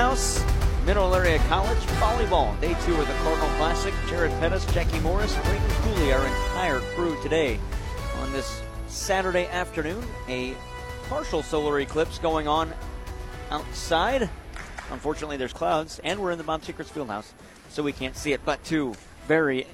Fieldhouse. Mineral Area College volleyball. Day two of the Cardinal Classic. Jared Pettis, Jackie Morris, Brayton Cooley, our entire crew today on this Saturday afternoon. A partial solar eclipse going on outside. Unfortunately, there's clouds, and we're in the Bob Sechrist Fieldhouse, so we can't see it. But two very,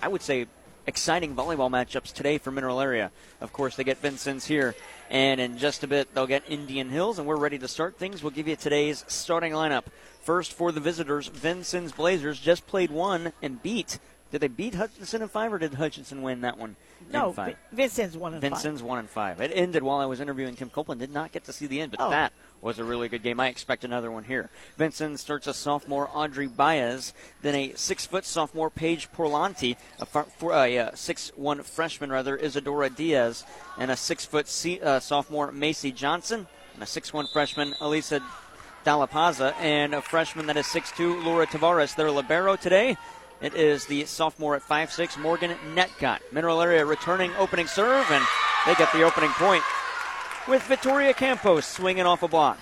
I would say, exciting volleyball matchups today for Mineral Area. Of course, they get Vincennes here, and in just a bit, they'll get Indian Hills, and we're ready to start things. We'll give you today's starting lineup. First for the visitors, Vincennes Blazers just played one and beat. Did they beat Hutchinson in five, or did Hutchinson win that one? No, five? Vincennes one and Vincennes one and five. It ended while I was interviewing Kim Copeland. Did not get to see the end, but Oh. that was a really good game. I expect another one here. Vincennes starts a sophomore Audrey Baez, then a six-foot sophomore Paige Porlanti, a, far, uh six-one freshman rather Isadora Diaz, and a six-foot se- uh, sophomore Macy Johnson, and a six-one freshman Elisa Dalapaza, and a freshman that is six two Laura Tavares. Their libero today. It is the sophomore at 5'6", Morgan Netcott. Mineral Area returning opening serve, and they get the opening point with Victoria Campos swinging off a block.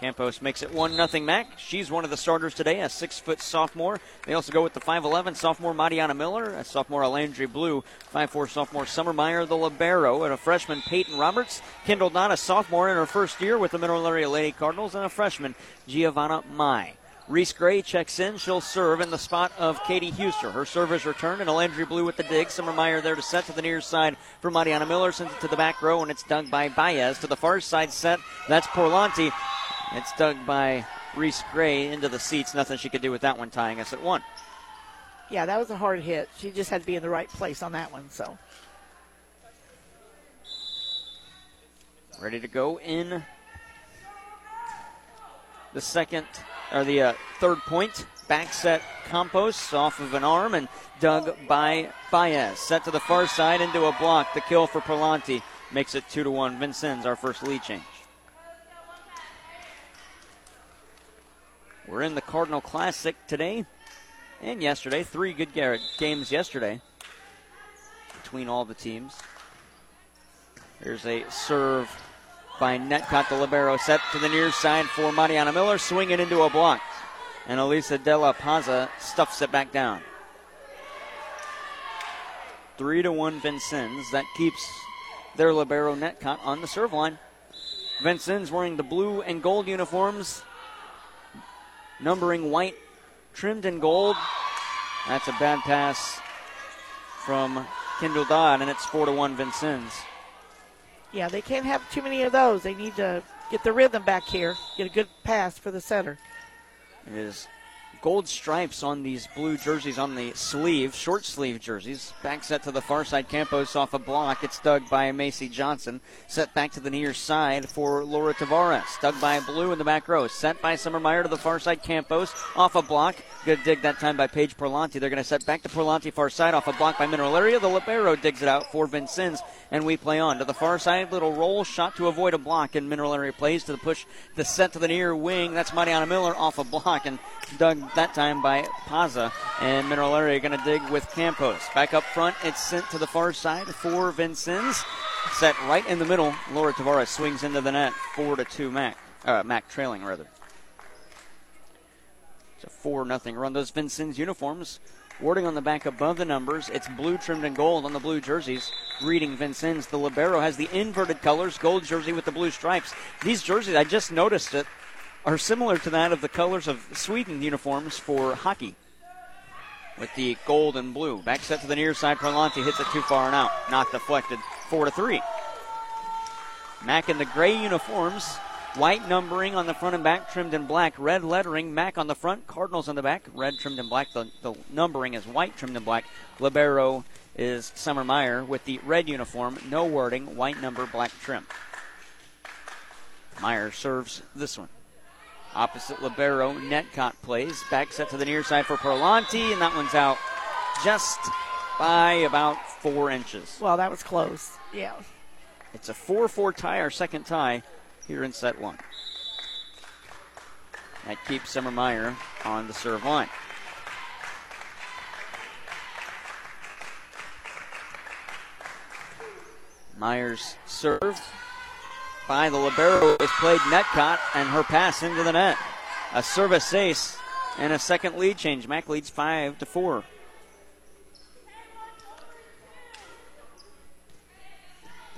Campos makes it 1 0 Mac. She's one of the starters today, a six foot sophomore. They also go with the 5'11 sophomore Mariana Miller, a sophomore Alandry Blue, 5'4 sophomore Summer Meyer, the Libero, and a freshman Peyton Roberts. Kendall Knott, a sophomore in her first year with the Mineral Area Lady Cardinals, and a freshman Giovanna Mai. Reese Gray checks in. She'll serve in the spot of Katie Huster. Her serve is returned, and Alandry Blue with the dig. Summer Meyer there to set to the near side for Mariana Miller. Sends it to the back row, and it's dug by Baez. To the far side set, that's Porlanti. It's dug by Reese Gray into the seats. Nothing she could do with that one, tying us at one. Yeah, that was a hard hit. She just had to be in the right place on that one. So Ready to go in the second or the uh, third point. Back set Campos off of an arm and dug by Baez. Set to the far side into a block. The kill for Perlanti makes it two to one. Vincennes, our first lead change. We're in the Cardinal Classic today and yesterday. Three good Garrett games yesterday between all the teams. There's a serve by Netcott, the libero, set to the near side for Mariana Miller, swinging into a block. And Elisa De La Paza stuffs it back down. Three to one Vincennes. That keeps their libero Netcott on the serve line. Vincennes wearing the blue and gold uniforms, numbering white, trimmed in gold. That's a bad pass from Kendall Dodd, and it's four to one Vincennes. Yeah, they can't have too many of those. They need to get the rhythm back here. Get a good pass for the center. It is gold stripes on these blue jerseys on the sleeve, short sleeve jerseys. Back set to the far side. Campos off a block. It's dug by Macy Johnson. Set back to the near side for Laura Tavares. Dug by Blue in the back row. Set by Summer Meyer to the far side. Campos off a block. Good dig that time by Paige Perlanti. They're going to set back to Perlanti far side off a block by Mineral Area. The Libero digs it out for Vincennes, and we play on to the far side. Little roll shot to avoid a block, and Mineral Area plays to the push. The set to the near wing. That's Mariana Miller off a block, and dug that time by Paza. And Mineral Area going to dig with Campos. Back up front, it's sent to the far side for Vincennes. Set right in the middle. Laura Tavares swings into the net. Four to two, Mac. Uh, Mac trailing rather. It's a 4 nothing run. Those Vincennes uniforms, wording on the back above the numbers. It's blue trimmed in gold on the blue jerseys. Reading Vincennes. The Libero has the inverted colors, gold jersey with the blue stripes. These jerseys, I just noticed it, are similar to that of the colors of Sweden uniforms for hockey. With the gold and blue. Back set to the near side. Perlanti hits it too far and out. Not deflected. 4 to 3. Mac in the gray uniforms. White numbering on the front and back, trimmed in black. Red lettering, Mac on the front, Cardinals on the back. Red trimmed in black. The, the numbering is white trimmed in black. Libero is Summer Meyer with the red uniform, no wording, white number, black trim. Meyer serves this one. Opposite Libero, Netcott plays. Back set to the near side for Perlanti, and that one's out just by about four inches. Well, that was close. Yeah. It's a 4 4 tie, our second tie here in set one. That keeps Summer Meyer on the serve line. Myers serve by the libero is played Netcott and her pass into the net. A service ace and a second lead change. Mac leads five to four.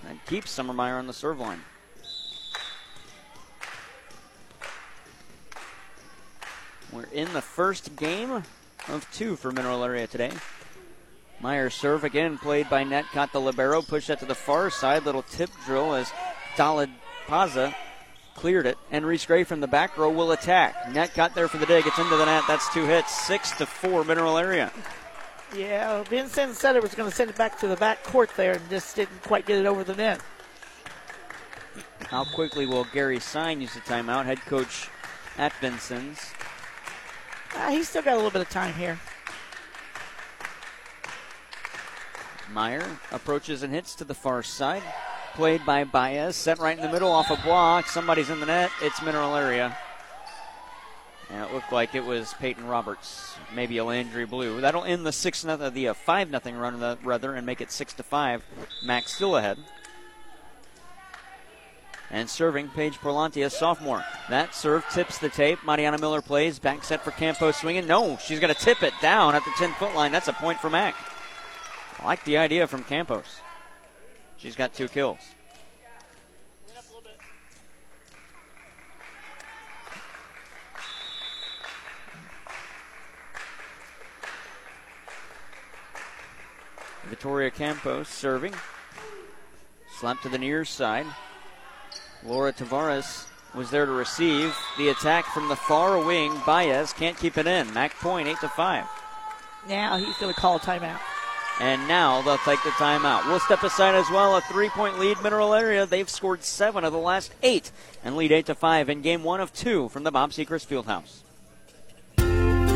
And keeps Summer Meyer on the serve line. We're in the first game of two for Mineral Area today. Meyer serve again, played by net, caught the libero, pushed that to the far side. Little tip drill as Dalid Paza cleared it. And Reese Gray from the back row will attack. Net got there for the dig. It's into the net. That's two hits. Six to four, Mineral Area. Yeah, Vincennes said it was going to send it back to the back court there and just didn't quite get it over the net. How quickly will Gary Sign use the timeout? Head coach at Vincennes. Uh, he's still got a little bit of time here. Meyer approaches and hits to the far side. Played by Baez. Set right in the middle off a block. Somebody's in the net. It's Mineral Area. And it looked like it was Peyton Roberts, maybe Alandry Blue. That'll end the six nothing, the uh, five nothing run rather, and make it six to five. Mac's still ahead. And serving, Paige Porlanti, a sophomore. That serve tips the tape. Mariana Miller plays. Back set for Campos swinging. No, she's going to tip it down at the 10 foot line. That's a point for Mac. I like the idea from Campos. She's got two kills. Victoria Campos serving. Slap to the near side. Laura Tavares was there to receive the attack from the far wing. Baez can't keep it in. Mac Point, 8 to 5. Now he's going to call timeout. And now they'll take the timeout. We'll step aside as well. A three point lead, Mineral Area. They've scored seven of the last eight and lead 8 to 5 in game one of two from the Bob Sechrist Fieldhouse.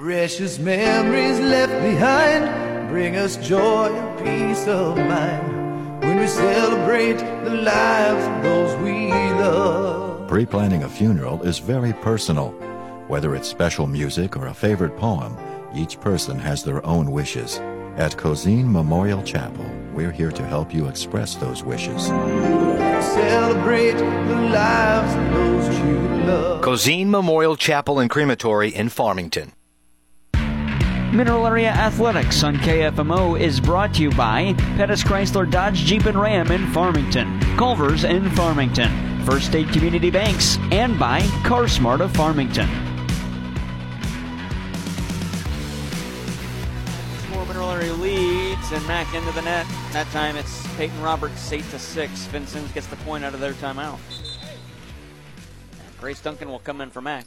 Precious memories left behind bring us joy and peace of mind when we celebrate the lives of those we love. Pre planning a funeral is very personal. Whether it's special music or a favorite poem, each person has their own wishes. At Cozean Memorial Chapel, we're here to help you express those wishes. Celebrate the lives of those you love. Cozean Memorial Chapel and Crematory in Farmington. Mineral Area Athletics on KFMO is brought to you by Pettis Chrysler Dodge Jeep and Ram in Farmington, Culver's in Farmington, First State Community Banks, and by CarSmart of Farmington. More Mineral Area leads and Mac into the net. That time it's Peyton Roberts, 8 to 6. Vincennes gets the point out of their timeout. Grace Duncan will come in for Mac.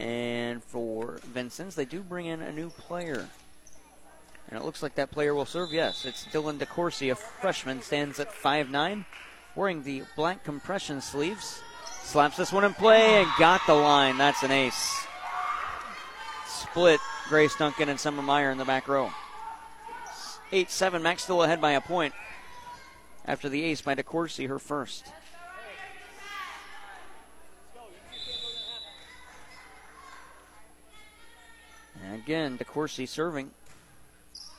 And for Vincennes, they do bring in a new player. And it looks like that player will serve. Yes, it's Dylan DeCourcy, a freshman, stands at 5'9, wearing the black compression sleeves. Slaps this one in play and got the line. That's an ace. Split Grace Duncan and Summer Meyer in the back row. 8 7. Mac's still ahead by a point after the ace by DeCourcy, her first. And again, DeCourcy serving.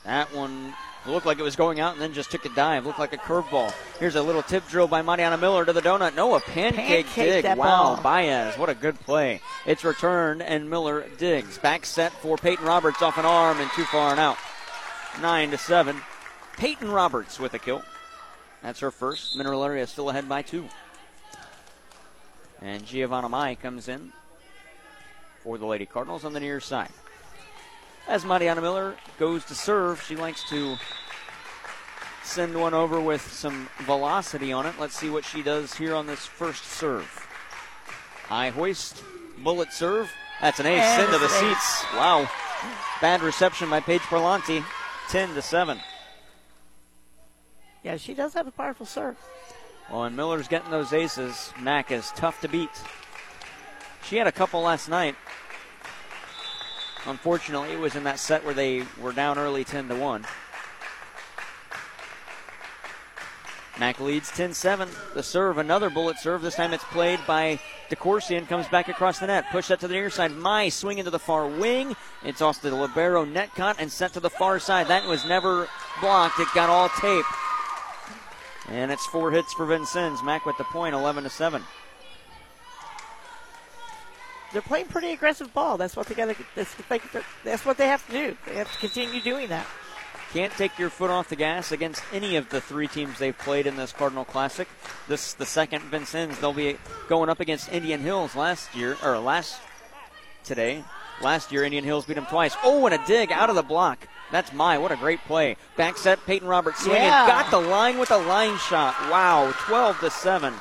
That one looked like it was going out and then just took a dive. Looked like a curveball. Here's a little tip drill by Mariana Miller to the donut. No, a pancake, Pancake dig. Wow, ball. Baez, what a good play. It's returned and Miller digs. Back set for Peyton Roberts off an arm and too far and out. Nine to seven. Peyton Roberts with a kill. That's her first. Mineral Area still ahead by two. And Giovanna Mai comes in for the Lady Cardinals on the near side. As Mariana Miller goes to serve, she likes to send one over with some velocity on it. Let's see what she does here on this first serve. High hoist, bullet serve. That's an ace into the seats. Wow. Bad reception by Paige Perlanti. 10 to 7. Yeah, she does have a powerful serve. Well, and Miller's getting those aces. Mac is tough to beat. She had a couple last night. Unfortunately, it was in that set where they were down early 10 to 1. Mac leads 10 7. The serve, another bullet serve. This time it's played by DeCourcy comes back across the net. Push that to the near side. My swing into the far wing. It's off the Libero net Netcott and sent to the far side. That was never blocked. It got all tape. And it's four hits for Vincennes. Mac with the point, 11 to 7. They're playing pretty aggressive ball. That's what they got. That's, that's what they have to do. They have to continue doing that. Can't take your foot off the gas against any of the three teams they've played in this Cardinal Classic. This the second Vincennes. They'll be going up against Indian Hills last year or last today. Last year, Indian Hills beat them twice. Oh, and a dig out of the block. That's my what a great play. Back set, Peyton Roberts swinging, yeah. got the line with a line shot. Wow, 12 to seven.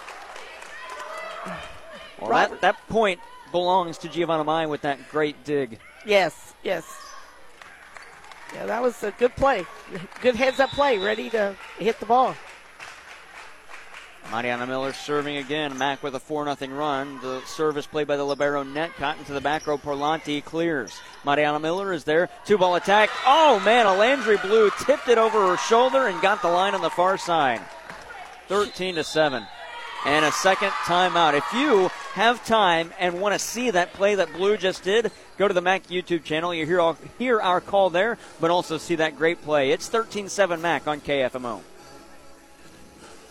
Well, that, that point belongs to Giovanna Mai with that great dig. Yes, yes. Yeah, that was a good play. Good heads up play, ready to hit the ball. Mariana Miller serving again. Mac with a 4 0 run. The service played by the Libero net. Cotton to the back row. Porlanti clears. Mariana Miller is there. Two ball attack. Oh, man. Alandry Blue tipped it over her shoulder and got the line on the far side. 13 to 7 and a second timeout. If you have time and want to see that play that Blue just did, go to the Mac YouTube channel. You hear, hear our call there, but also see that great play. It's 13 7 Mac on KFMO.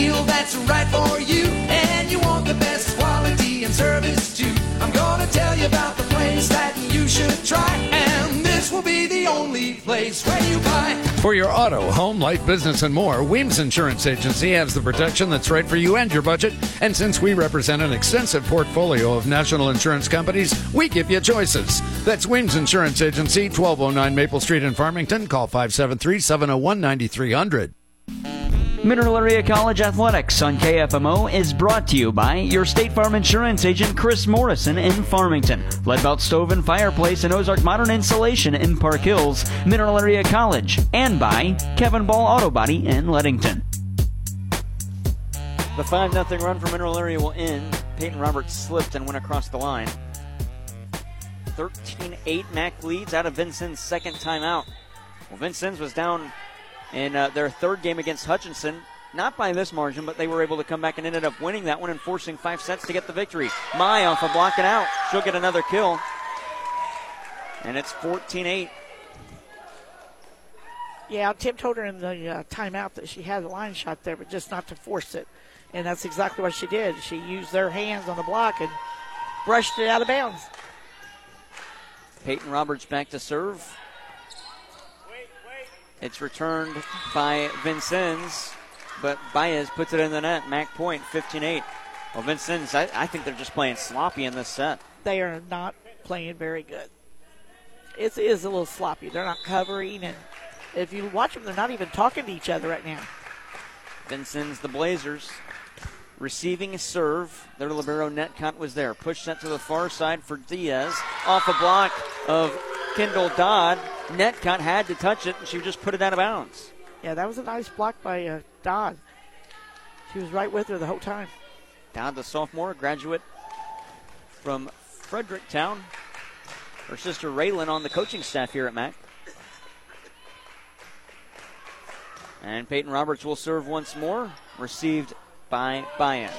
deal that's right for you, and you want the best quality and service too. I'm gonna tell you about the place that you should try, and this will be the only place where you buy. For your auto, home, life, business, and more, Weems Insurance Agency has the protection that's right for you and your budget. And since we represent an extensive portfolio of national insurance companies, we give you choices. That's Weems Insurance Agency, 1209 Maple Street in Farmington. Call 573 701 9300. Mineral Area College Athletics on KFMO is brought to you by your State Farm Insurance agent Chris Morrison in Farmington, Leadbelt Stove and Fireplace and Ozark Modern Insulation in Park Hills, Mineral Area College, and by Kevin Ball Auto Body in Leadington. The 5 0 run for Mineral Area will end. Peyton Roberts slipped and went across the line. 13 8 Mac leads out of Vincennes' second timeout. Well, Vincennes was down in uh, their third game against Hutchinson. Not by this margin, but they were able to come back and ended up winning that one and forcing five sets to get the victory. Mai off a blocking out. She'll get another kill. And it's 14 8. Yeah, Tim told her in the uh, timeout that she had a line shot there, but just not to force it. And that's exactly what she did. She used their hands on the block and brushed it out of bounds. Peyton Roberts back to serve. It's returned by Vincennes, but Baez puts it in the net. Mac Point, 15 8. Well, Vincennes, I, I think they're just playing sloppy in this set. They are not playing very good. It is a little sloppy. They're not covering, and if you watch them, they're not even talking to each other right now. Vincennes, the Blazers, receiving a serve. Their libero Netcott was there. Push that to the far side for Diaz. Off a block of Kendall Dodd. Netcott had to touch it, and she just put it out of bounds. Yeah, that was a nice block by uh, Dodd. She was right with her the whole time. Dodd, the sophomore, graduate from Fredericktown. Her sister Raylan on the coaching staff here at MAC. And Peyton Roberts will serve once more, received by Baez.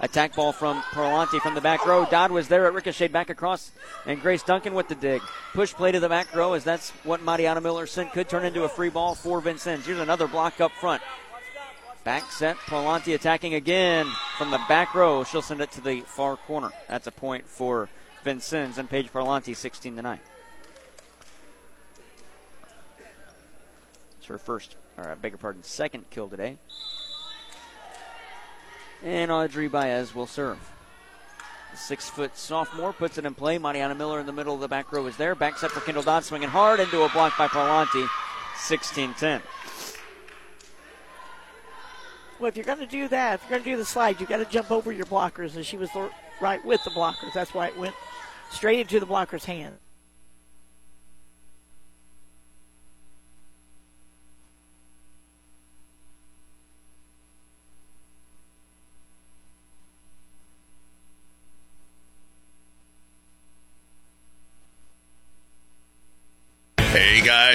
Attack ball from Parlanti from the back row. Dodd was there at ricochet back across, and Grace Duncan with the dig. Push play to the back row as that's what Mariana Miller sent could turn into a free ball for Vincennes. Here's another block up front. Back set, Parlanti attacking again from the back row. She'll send it to the far corner. That's a point for Vincennes and Paige Parlanti, 16 to 9. It's her first, or I beg your pardon, second kill today. And Audrey Baez will serve. The six foot sophomore puts it in play. Mariana Miller in the middle of the back row is there. Back set for Kendall Dodd, swinging hard into a block by Parlanti. 16 10. Well, if you're going to do that, if you're going to do the slide, you've got to jump over your blockers, and she was right with the blockers. That's why it went straight into the blocker's hand. Hey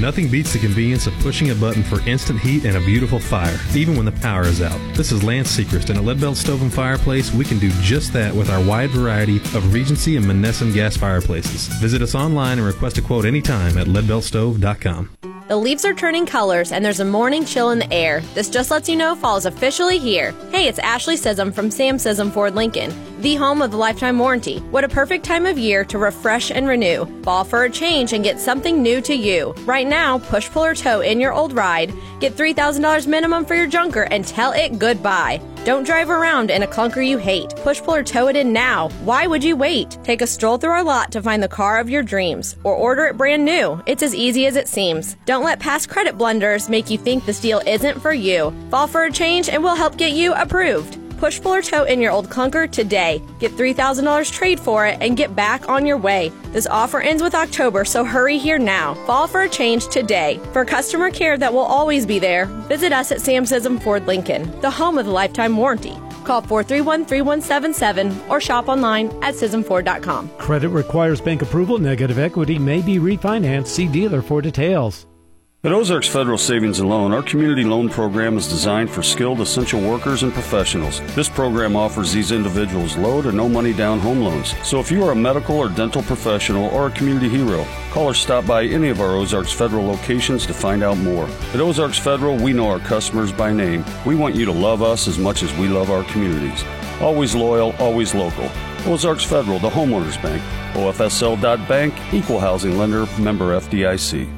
Nothing beats the convenience of pushing a button for instant heat and a beautiful fire, even when the power is out. This is Lance Sechrist, and at Leadbelt Stove and Fireplace, we can do just that with our wide variety of Regency and Monessen gas fireplaces. Visit us online and request a quote anytime at leadbeltstove.com. The leaves are turning colors and there's a morning chill in the air. This just lets you know fall is officially here. Hey, it's Ashley Sism from Sam Sism Ford Lincoln, the home of the lifetime warranty. What a perfect time of year to refresh and renew. Fall for a change and get something new to you. Right now, push, pull, or tow in your old ride. Get $3,000 minimum for your junker and tell it goodbye. Don't drive around in a clunker you hate. Push, pull, or tow it in now. Why would you wait? Take a stroll through our lot to find the car of your dreams, or order it brand new. It's as easy as it seems. Don't let past credit blunders make you think this deal isn't for you. Fall for a change and we'll help get you approved. Push, pull, or tow in your old clunker today. Get $3,000 trade for it and get back on your way. This offer ends with October, so hurry here now. Fall for a change today. For customer care that will always be there, visit us at Sam Sism Ford Lincoln, the home of the lifetime warranty. Call 431 3177 or shop online at SismFord.com. Credit requires bank approval. Negative equity may be refinanced. See dealer for details. At Ozarks Federal Savings and Loan, our community loan program is designed for skilled essential workers and professionals. This program offers these individuals low to no money down home loans. So if you are a medical or dental professional or a community hero, call or stop by any of our Ozarks Federal locations to find out more. At Ozarks Federal, we know our customers by name. We want you to love us as much as we love our communities. Always loyal, always local. Ozarks Federal, the homeowners bank. OFSL.bank, equal housing lender, member FDIC.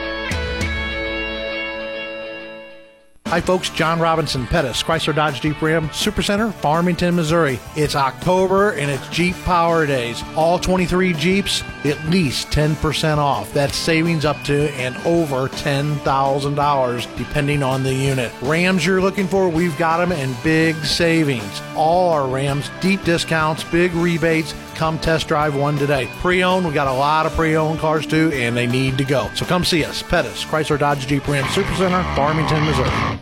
Hi, folks. John Robinson Pettis, Chrysler Dodge Jeep Ram Supercenter, Farmington, Missouri. It's October and it's Jeep Power Days. All 23 Jeeps, at least 10% off. That's savings up to and over $10,000, depending on the unit. Rams you're looking for, we've got them in big savings. All our Rams, deep discounts, big rebates. Come test drive one today. Pre owned, we got a lot of pre owned cars too, and they need to go. So come see us. Pettis, Chrysler Dodge Jeep Ram Supercenter, Farmington, Missouri.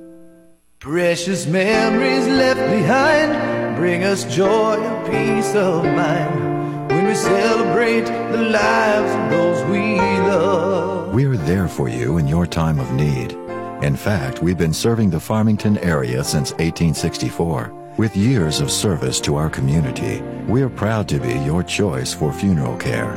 Precious memories left behind bring us joy and peace of mind when we celebrate the lives of those we love. We're there for you in your time of need. In fact, we've been serving the Farmington area since 1864. With years of service to our community, we're proud to be your choice for funeral care.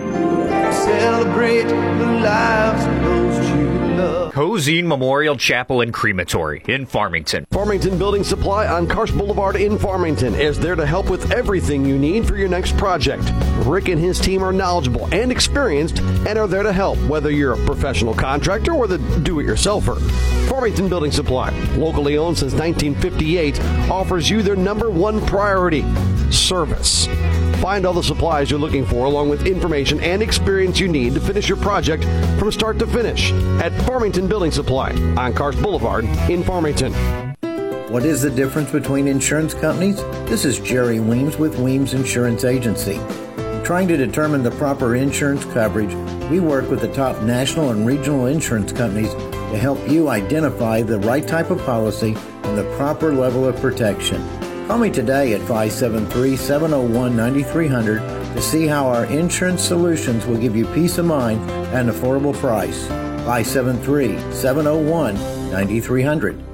Celebrate the lives of those you love. Cozean Memorial Chapel and Crematory in Farmington. Farmington Building Supply on Karsch Boulevard in Farmington is there to help with everything you need for your next project. Rick and his team are knowledgeable and experienced and are there to help, whether you're a professional contractor or the do it yourselfer. Farmington Building Supply, locally owned since 1958, offers you their number one priority service. Find all the supplies you're looking for, along with information and experience you need to finish your project from start to finish at Farmington Building Supply on Karsch Boulevard in Farmington. What is the difference between insurance companies? This is Jerry Weems with Weems Insurance Agency. Trying to determine the proper insurance coverage, we work with the top national and regional insurance companies to help you identify the right type of policy and the proper level of protection. Call me today at 573 701 9300 to see how our insurance solutions will give you peace of mind at an affordable price. 573 701 9300.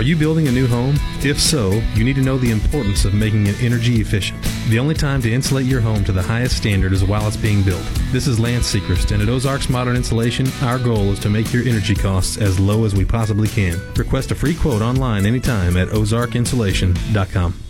Are you building a new home? If so, you need to know the importance of making it energy efficient. The only time to insulate your home to the highest standard is while it's being built. This is Lance Sechrist, and at Ozarks Modern Insulation, our goal is to make your energy costs as low as we possibly can. Request a free quote online anytime at ozarkinsulation.com.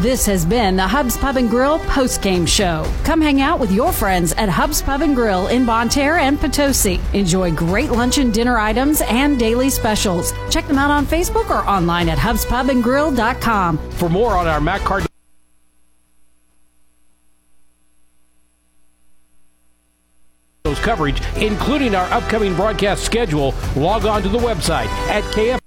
This has been the Hubs Pub and Grill post-game show. Come hang out with your friends at Hubs Pub and Grill in Bonne Terre and Potosi. Enjoy great lunch and dinner items and daily specials. Check them out on Facebook or online at hubspubandgrill.com. For more on our Mac Card coverage, including our upcoming broadcast schedule, log on to the website at KF.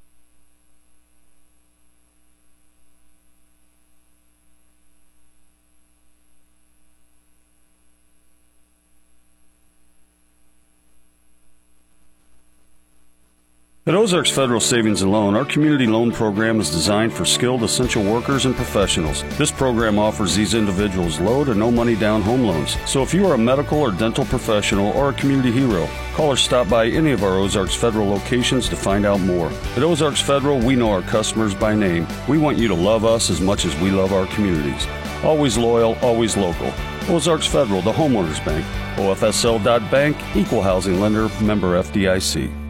At Ozarks Federal Savings and Loan, our community loan program is designed for skilled essential workers and professionals. This program offers these individuals low to no money down home loans. So if you are a medical or dental professional or a community hero, call or stop by any of our Ozarks Federal locations to find out more. At Ozarks Federal, we know our customers by name. We want you to love us as much as we love our communities. Always loyal, always local. Ozarks Federal, the homeowners bank. OFSL.bank, equal housing lender, member FDIC.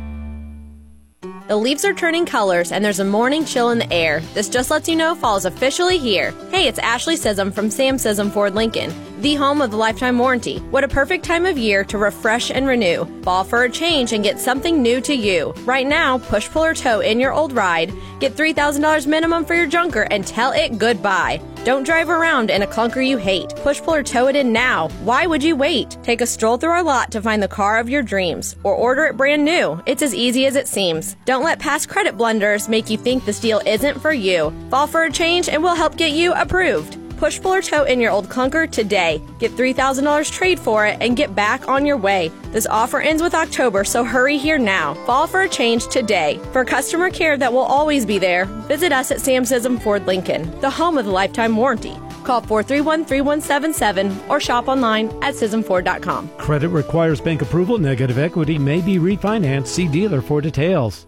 The leaves are turning colors and there's a morning chill in the air. This just lets you know fall is officially here. Hey, it's Ashley Sism from Sam Sism Ford Lincoln, the home of the lifetime warranty. What a perfect time of year to refresh and renew. Fall for a change and get something new to you. Right now, push, pull, or tow in your old ride. Get $3,000 minimum for your junker and tell it goodbye. Don't drive around in a clunker you hate. Push, pull, or tow it in now. Why would you wait? Take a stroll through our lot to find the car of your dreams, or order it brand new. It's as easy as it seems. Don't let past credit blunders make you think this deal isn't for you. Fall for a change and we'll help get you approved. Push, pull, or tow in your old clunker today. Get $3,000 trade for it and get back on your way. This offer ends with October, so hurry here now. Fall for a change today. For customer care that will always be there, visit us at Sam Sism Ford Lincoln, the home of the lifetime warranty. Call 431 3177 or shop online at SismFord.com. Credit requires bank approval. Negative equity may be refinanced. See dealer for details.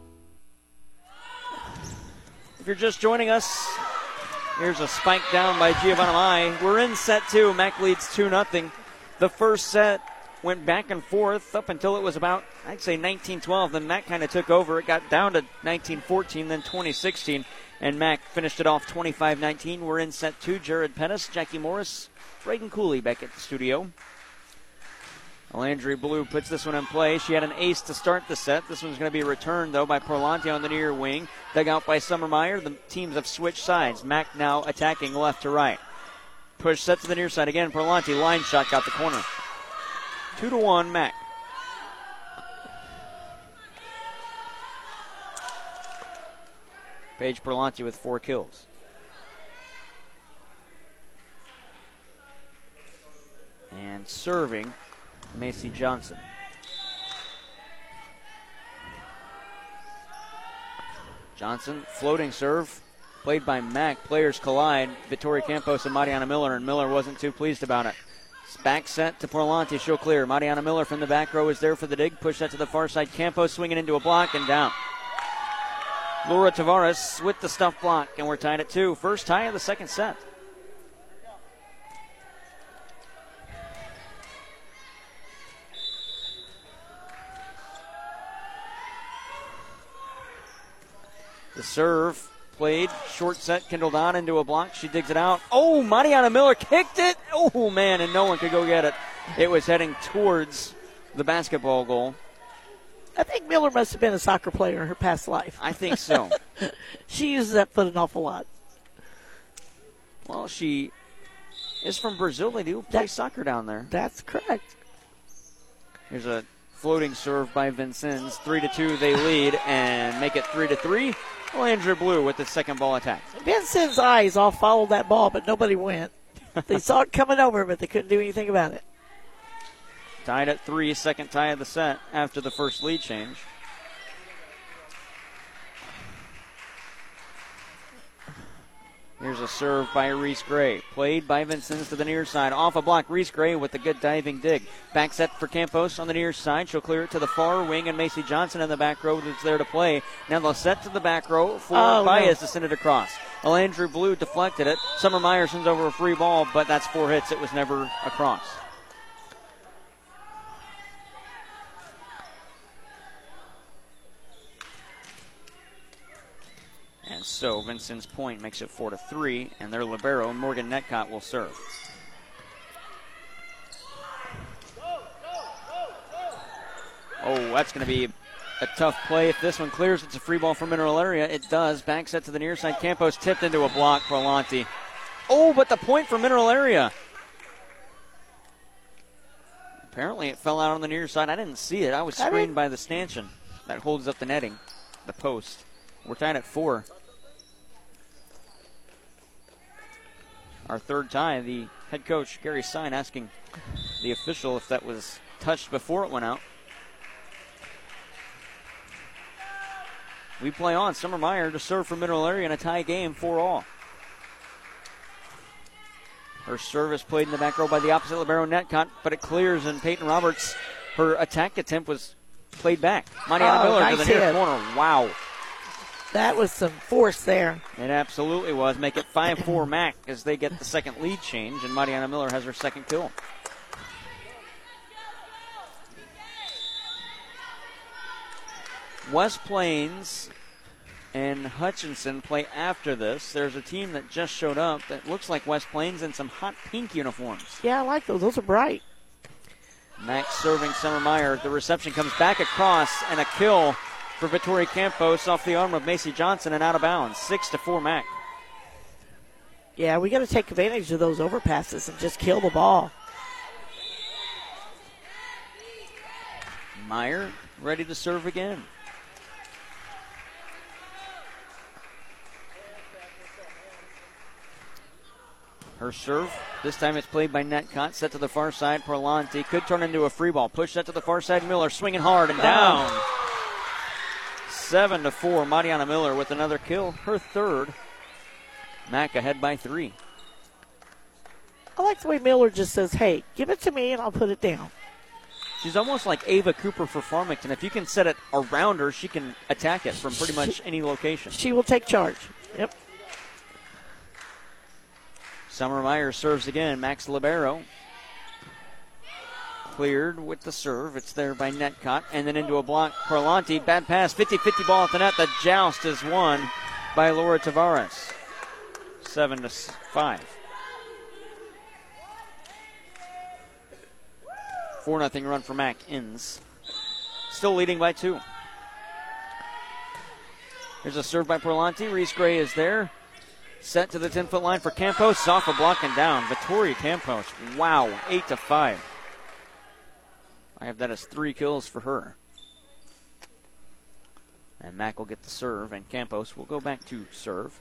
If you're just joining us, here's a spike down by Giovanna Mai. We're in set two. Mac leads 2 0. The first set went back and forth up until it was about, I'd say 1912. Then Mac kind of took over. It got down to 1914, then 2016. And Mac finished it off 25 19. We're in set two. Jared Pettis, Jackie Morris, Reagan Cooley back at the studio. Landry Blue puts this one in play. She had an ace to start the set. This one's going to be returned, though, by Porlanti on the near wing. Dug out by Summer Meyer. The teams have switched sides. Mac now attacking left to right. Push set to the near side again. Porlanti line shot got the corner. Two to one, Mac. Paige Porlanti with four kills. And serving Macy Johnson. Johnson, floating serve, played by Mac. Players collide. Vittoria Campos and Mariana Miller, and Miller wasn't too pleased about it. Back set to Porlanti, show clear. Mariana Miller from the back row is there for the dig. Push that to the far side. Campos swinging into a block and down. Laura Tavares with the stuff block, and we're tied at two. First tie of the second set. The serve played. Short set, Kendall Dodd into a block. She digs it out. Oh, Mariana Miller kicked it. Oh, man, and no one could go get it. It was heading towards the basketball goal. I think Miller must have been a soccer player in her past life. I think so. she uses that foot an awful lot. Well, she is from Brazil. They do play that, soccer down there. That's correct. Here's a floating serve by Vincennes. Three to two, they lead and make it three to three. Well, Alandry Blue with the second ball attack. Vincennes' eyes all followed that ball, but nobody went. they saw it coming over, but they couldn't do anything about it. Tied at three, second tie of the set after the first lead change. Here's a serve by Reese Gray. Played by Vincennes to the near side. Off a block, Reese Gray with a good diving dig. Back set for Campos on the near side. She'll clear it to the far wing, and Macy Johnson in the back row is there to play. Now they'll set to the back row for Oh, Baez no. to send it across. Alandry Blue deflected it. Summer Meyer sends over a free ball, but that's four hits. It was never across. And so Vincennes point makes it four to three, and their libero Morgan Netcott will serve. Oh, that's going to be a tough play. If this one clears, it's a free ball for Mineral Area. It does. Back set to the near side. Campos tipped into a block for Lanti. Oh, but the point for Mineral Area. Apparently, it fell out on the near side. I didn't see it. I was screened by the stanchion that holds up the netting, the post. We're tied at four. Our third tie. The head coach Gary Sign asking the official if that was touched before it went out. We play on. Summer Meyer to serve for Mineral Area in a tie game, for all. Her service played in the back row by the opposite libero Netcott, but it clears, and Peyton Roberts, her attack attempt was played back. Mariana Oh, Miller to nice the near corner. Wow. That was some force there. It absolutely was. Make it 5 4 Mac as they get the second lead change, and Mariana Miller has her second kill. West Plains and Hutchinson play after this. There's a team that just showed up that looks like West Plains in some hot pink uniforms. Yeah, I like those. Those are bright. Mac's serving Summer Meyer. The reception comes back across and a kill for Vittoria Campos off the arm of Macy Johnson and out of bounds. Six to four Mac. Yeah, we got to take advantage of those overpasses and just kill the ball. Meyer ready to serve again. Her serve. This time it's played by Netcott. Set to the far side. Perlanti could turn into a free ball. Push that to the far side. Miller swinging hard and oh. down. Seven to four. Mariana Miller with another kill. Her third. Mac ahead by three. I like the way Miller just says, hey, give it to me and I'll put it down. She's almost like Ava Cooper for Farmington. If you can set it around her, she can attack it from pretty much any location. She will take charge. Yep. Summer Meyer serves again. Mac's Libero. Cleared with the serve. It's there by Netcott. And then into a block. Parlanti. Bad pass. 50 50 ball at the net. The joust is won by Laura Tavares. 7 to 5. 4 0 run for Mac ends. Still leading by two. Here's a serve by Perlanti. Reese Gray is there. Set to the 10 foot line for Campos. Off a block and down. Vittoria Campos. Wow. 8 to 5. I have that as three kills for her. And Mac will get the serve, and Campos will go back to serve.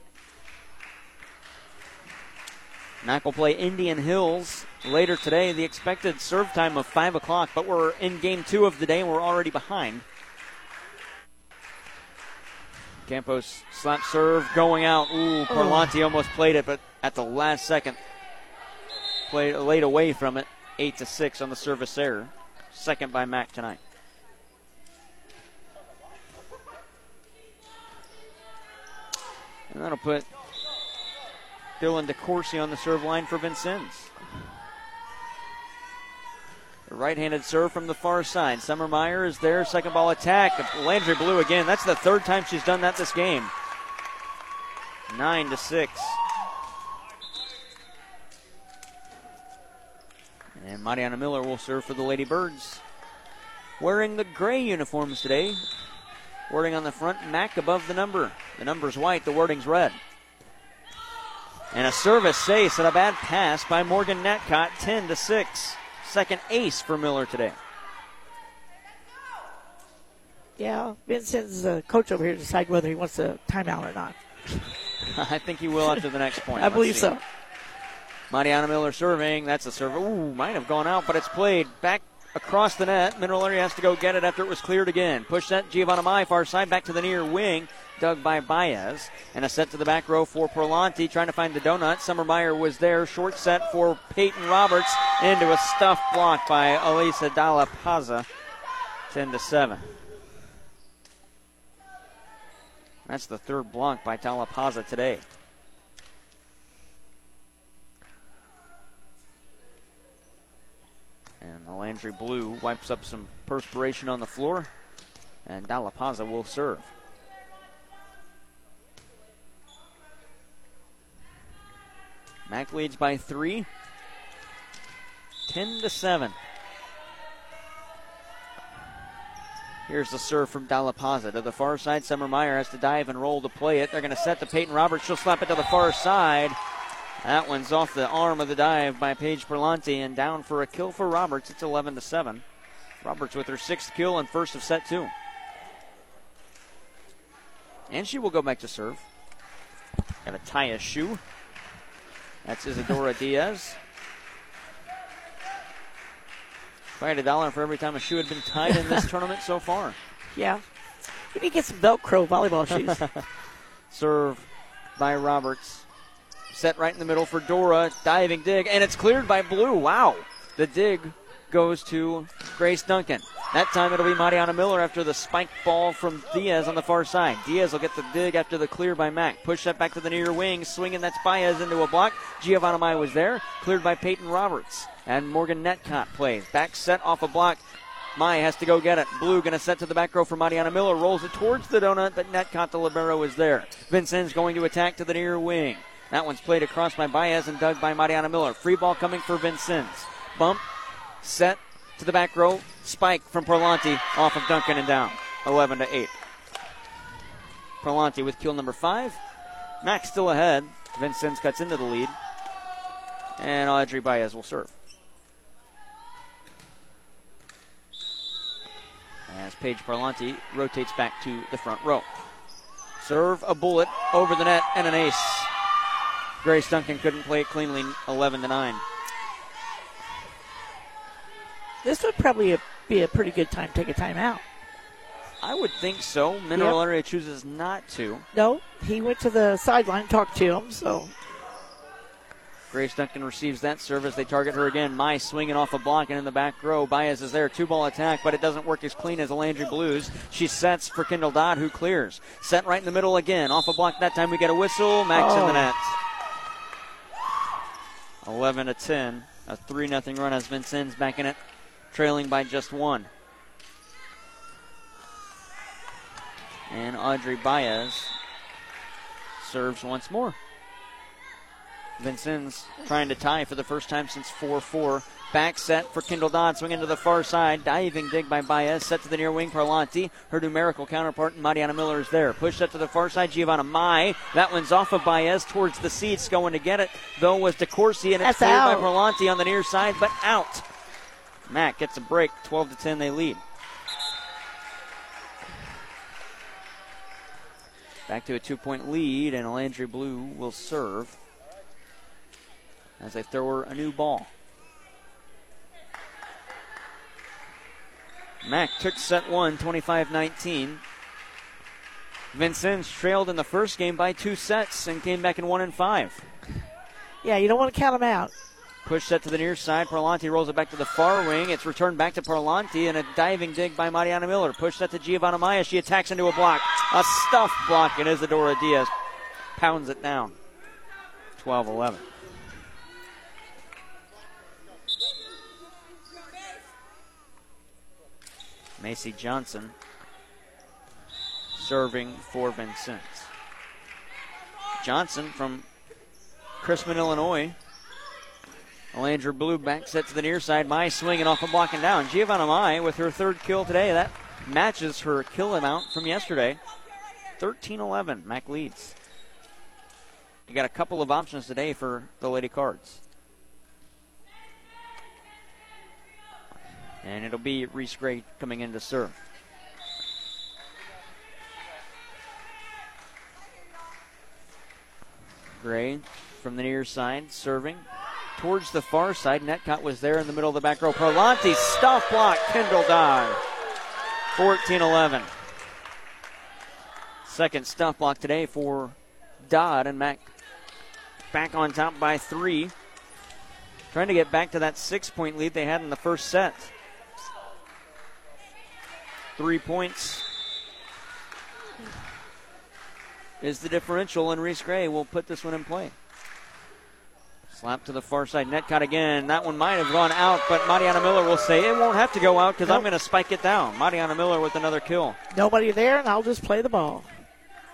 Mac will play Indian Hills later today. The expected serve time of 5 o'clock, but we're in game two of the day and we're already behind. Campos slap serve going out. Ooh, oh. Parlanti almost played it, but at the last second, played laid away from it. Eight to six on the service error. Second by Mac tonight. And that'll put Dylan DeCourcy on the serve line for Vincennes. The right-handed serve from the far side. Summer Meyer is there. Second ball attack. Landry Blue again. That's the third time she's done that this game. Nine to six. And Mariana Miller will serve for the Lady Birds. Wearing the gray uniforms today. Wording on the front, Mac above the number. The number's white, the wording's red. And a service ace and a bad pass by Morgan Netcott, 10 to 6. Second ace for Miller today. Yeah, Vincennes uh, coach over here to decide whether he wants a timeout or not. I think he will after the next point. I Let's believe see. so. Mariana Miller serving. That's a serve. Ooh, might have gone out, but it's played back across the net. Mineral area has to go get it after it was cleared again. Push that Giovanna Mai, far side, back to the near wing. Dug by Baez. And a set to the back row for Perlanti, trying to find the donut. Summermeyer was there. Short set for Peyton Roberts. Into a stuffed block by Elisa Dalla Paza. 10 to 7. That's the third block by Dalla Paza today. And the Landry Blue wipes up some perspiration on the floor, and Dalla Paza will serve. Mac leads by three. 10 to 7. Here's the serve from Dalla Paza to the far side. Summer Meyer has to dive and roll to play it. They're going to set to Peyton Roberts. She'll slap it to the far side. That one's off the arm of the dive by Paige Perlanti and down for a kill for Roberts. It's 11 to 7. Roberts with her sixth kill and first of set two. And she will go back to serve. Got to tie a shoe. That's Isadora Diaz. If a dollar for every time a shoe had been tied in this tournament so far. Yeah. You need to get some Velcro volleyball shoes. Serve by Roberts. Set right in the middle for Dora. Diving dig, and it's cleared by Blue. Wow. The dig goes to Grace Duncan. That time it'll be Mariana Miller after the spike ball from Diaz on the far side. Diaz will get the dig after the clear by Mac. Push that back to the near wing. Swinging that's Baez into a block. Giovanna Mai was there. Cleared by Peyton Roberts. And Morgan Netcott plays. Back set off a block. Mai has to go get it. Blue going to set to the back row for Mariana Miller. Rolls it towards the donut, but Netcott, the libero, is there. Vincennes going to attack to the near wing. That one's played across by Baez and dug by Mariana Miller. Free ball coming for Vincennes. Bump, set to the back row. Spike from Perlanti off of Duncan and down. 11 to 8. Perlanti with kill number five. Mac's still ahead. Vincennes cuts into the lead. And Audrey Baez will serve. As Paige Parlanti rotates back to the front row. Serve a bullet over the net and an ace. Grace Duncan couldn't play it cleanly, 11 to 9. This would probably be a pretty good time to take a timeout. I would think so. Mineral yep. Area chooses not to. No, he went to the sideline, and talked to him, so. Grace Duncan receives that serve as they target her again. Mai swinging off a block and in the back row. Baez is there. Two ball attack, but it doesn't work as clean as the Landry Blues. She sets for Kendall Dodd, who clears. Set right in the middle again. Off a block that time. We get a whistle. Mac's oh. in the oh. net. 11 to 10. A 3 0 run as Vincennes back in it, trailing by just one. And Audrey Baez serves once more. Vincennes trying to tie for the first time since 4 4. Back set for Kendall Dodd, swinging to the far side. Diving dig by Baez, set to the near wing. Parlanti, her numerical counterpart, Mariana Miller is there. Push set to the far side. Giovanna Mai. That one's off of Baez towards the seats. Going to get it, though, was DeCourcy, and it's cleared by Parlanti on the near side, but out. Mac gets a break. 12 to 10, they lead. Back to a two point lead, and Landry Blue will serve as they throw her a new ball. Mac took set one, 25 19. Vincennes trailed in the first game by two sets and came back in one and five. Yeah, you don't want to count them out. Push set to the near side. Parlanti rolls it back to the far wing. It's returned back to Parlanti and a diving dig by Mariana Miller. Push set to Giovanna Maya. She attacks into a block. A stuffed block, and Isadora Diaz pounds it down. 12 11. Macy Johnson serving for Vincennes. Johnson from Chrisman, Illinois. Alandry Blue back set to the near side. Mai swinging off and blocking down. Giovanna Mai with her third kill today. That matches her kill amount from yesterday. 13 11. Mac leads. You got a couple of options today for the Lady Cards. And it'll be Reese Gray coming in to serve. Gray from the near side serving. towards the far side. Netcott was there in the middle of the back row. Perlanti stuff block. Kendall Dodd. 14 11. Second stuff block today for Dodd and Mac back on top by three. Trying to get back to that six point lead they had in the first set. Three points is the differential, and Reese Gray will put this one in play. Slap to the far side. Netcott again. That one might have gone out, but Mariana Miller will say it won't have to go out because I'm going to spike it down. Mariana Miller with another kill. Nobody there, and I'll just play the ball.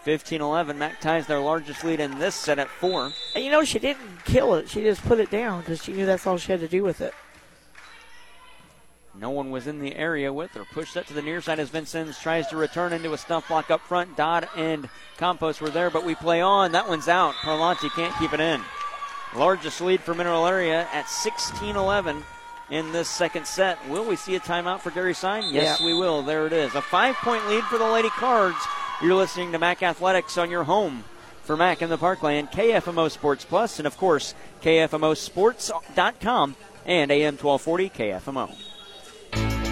15 11. Mac ties their largest lead in this set at four. And you know, she didn't kill it. She just put it down because she knew that's all she had to do with it. No one was in the area with her. Push set to the near side as Vincennes tries to return into a stuff block up front. Dodd and Campos were there, but we play on. That one's out. Parlanti can't keep it in. Largest lead for Mineral Area at 16 11 in this second set. Will we see a timeout for Gary Sign? Yes, Yeah. we will. There it is. A five point lead for the Lady Cards. You're listening to Mac Athletics on your home for Mac in the Parkland, KFMO Sports Plus, and of course, KFMOsports.com and AM 1240 KFMO.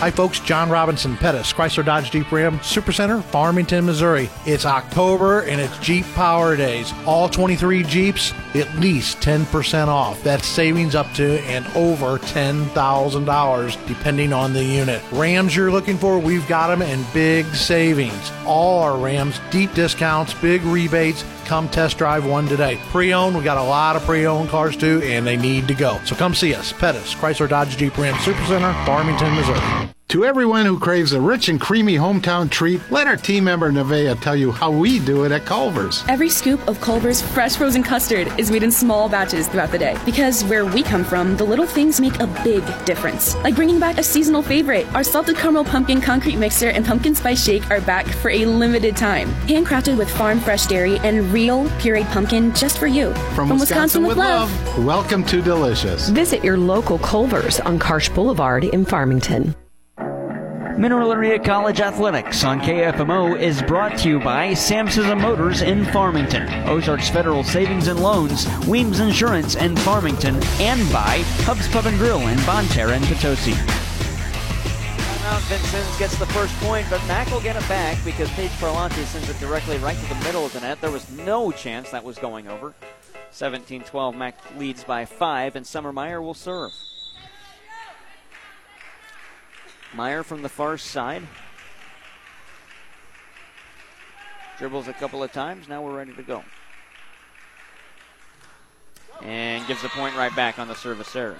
Hi, folks. John Robinson Pettis, Chrysler Dodge Jeep Ram Supercenter, Farmington, Missouri. It's October and it's Jeep Power Days. All 23 Jeeps, at least 10% off. That's savings up to and over $10,000, depending on the unit. Rams you're looking for, we've got them in big savings. All our Rams, deep discounts, big rebates. Come test drive one today. Pre owned, we got a lot of pre owned cars too, and they need to go. So come see us. Pettis, Chrysler Dodge Jeep Ram Supercenter, Farmington, Missouri. To everyone who craves a rich and creamy hometown treat, let our team member Nevea tell you how we do it at Culver's. Every scoop of Culver's fresh frozen custard is made in small batches throughout the day. Because where we come from, the little things make a big difference. Like bringing back a seasonal favorite. Our salted caramel pumpkin concrete mixer and pumpkin spice shake are back for a limited time. Handcrafted with farm fresh dairy and real pureed pumpkin just for you. From, Wisconsin, with love. Welcome to Delicious. Visit your local Culver's on Karsch Boulevard in Farmington. Mineral Area College Athletics on KFMO is brought to you by Samson Motors in Farmington, Ozarks Federal Savings and Loans, Weems Insurance in Farmington, and by Hubs Pub and Grill in Bonne Terre and Potosi. Timeout, Vincennes gets the first point, but Mac will get it back because Paige Parlanti sends it directly right to the middle of the net. There was no chance that was going over. 17-12, Mac leads by five, and Summermeyer will serve. Meyer from the far side. Dribbles a couple of times. Now we're ready to go. And gives the point right back on the service error.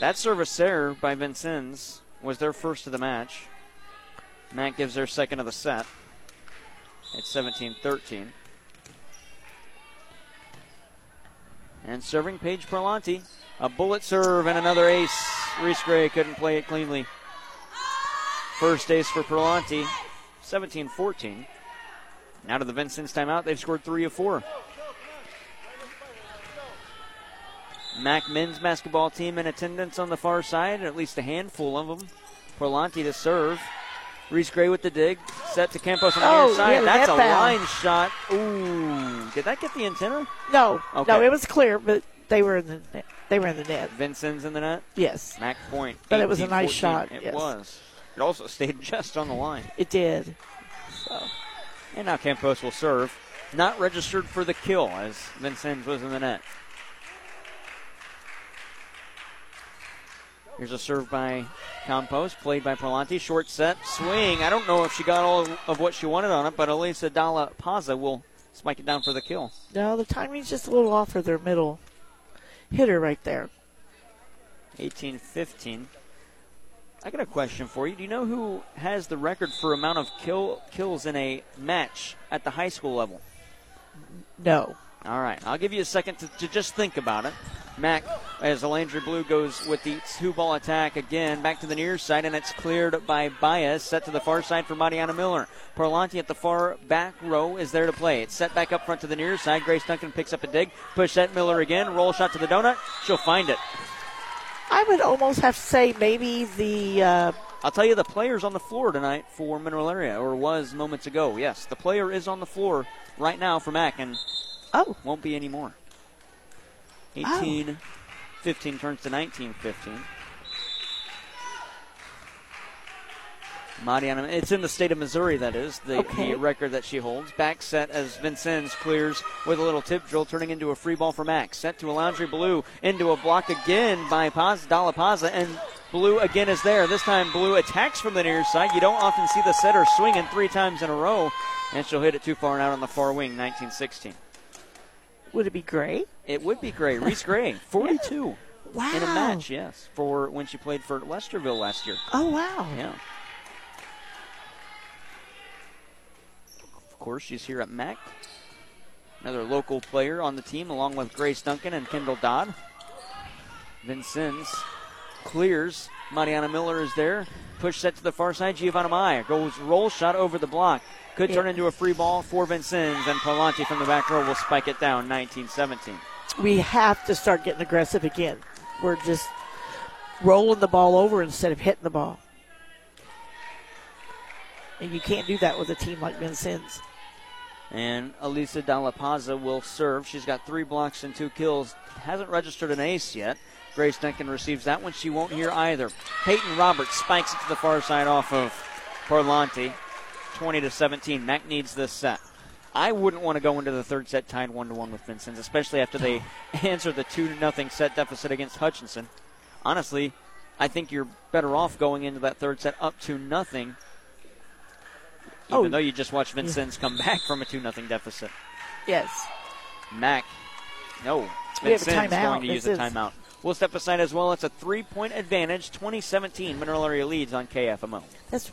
That service error by Vincennes was their first of the match. Mac gives their second of the set. It's 17 13. And serving Paige Perlanti. A bullet serve and another ace. Reese Gray couldn't play it cleanly. First ace for Perlanti. 17 14. Now to the Vincennes timeout. They've scored three of four. Mac men's basketball team in attendance on the far side, at least a handful of them. Perlanti to serve. Reese Gray with the dig. Set to Campos on the Oh, near side. yeah, That's that a foul. line shot. Ooh. Did that get the antenna? No, Okay. no, it was clear, but they were in the net. They were in the net. Vincennes in the net? Yes. Mac point. But it was a 18-14. nice shot, It yes. was. It also stayed just on the line. It did. So And now Campos will serve. Not registered for the kill as Vincennes was in the net. Here's a serve by Campos, played by Perlanti. Short set, swing. I don't know if she got all of what she wanted on it, but Elisa Dalla Paza will spike it down for the kill. no, the timing's just a little off for their middle hitter right there. 18 15. I got a question for you. Do you know who has the record for amount of kill kills in a match at the high school level? No. All right, I'll give you a second to, to just think about it. Mac as Landry Blue goes with the two ball attack again back to the near side and it's cleared by Baez set to the far side for Mariana Miller. Parlanti at the far back row is there to play. It's set back up front to the near side. Grace Duncan picks up a dig, push that Miller again, roll shot to the donut. She'll find it. I would almost have to say maybe the. Uh, I'll tell you the player's on the floor tonight for Mineral Area, or was moments ago. Yes, the player is on the floor right now for Mac, and oh, won't be anymore. 18 oh. 15 turns to 19 15. Mariana, it's in the state of Missouri, that is, the, okay. the, record that she holds. Back set as Vincennes clears with a little tip drill, turning into a free ball for Max. Set to Alandry Blue, into a block again by Paz, Dalapaza, and Blue again is there. This time, Blue attacks from the near side. You don't often see the setter swinging three times in a row, and she'll hit it too far and out on the far wing, 19 16. Would it be Gray? It would be Gray. Reese Gray, 42. Wow. In a match, yes, for when she played for Lesterville last year. Oh, wow. Yeah. Of course, she's here at Mac. Another local player on the team, along with Grace Duncan and Kendall Dodd. Vincennes clears. Mariana Miller is there. Push set to the far side. Giovanna Mai goes roll shot over the block. Could turn into a free ball for Vincennes, and Parlanti from the back row will spike it down 19 17. We have to start getting aggressive again. We're just rolling the ball over instead of hitting the ball. And you can't do that with a team like Vincennes. And Elisa Dalapaza will serve. She's got three blocks and two kills. Hasn't registered an ace yet. Grace Duncan receives that one. She won't hear either. Peyton Roberts spikes it to the far side off of Parlanti. 20 to 17. Mac needs this set. I wouldn't want to go into the third set tied one to one with Vincennes, especially after they answer the two nothing set deficit against Hutchinson. Honestly, I think you're better off going into that third set up to nothing. Even oh, though you just watched Vincennes yeah. come back from a two nothing deficit. Yes. Mac, No. Vincennes going to use a timeout. We'll step aside as well. It's a three point advantage. 2017 Mineral Area leads on KFMO. That's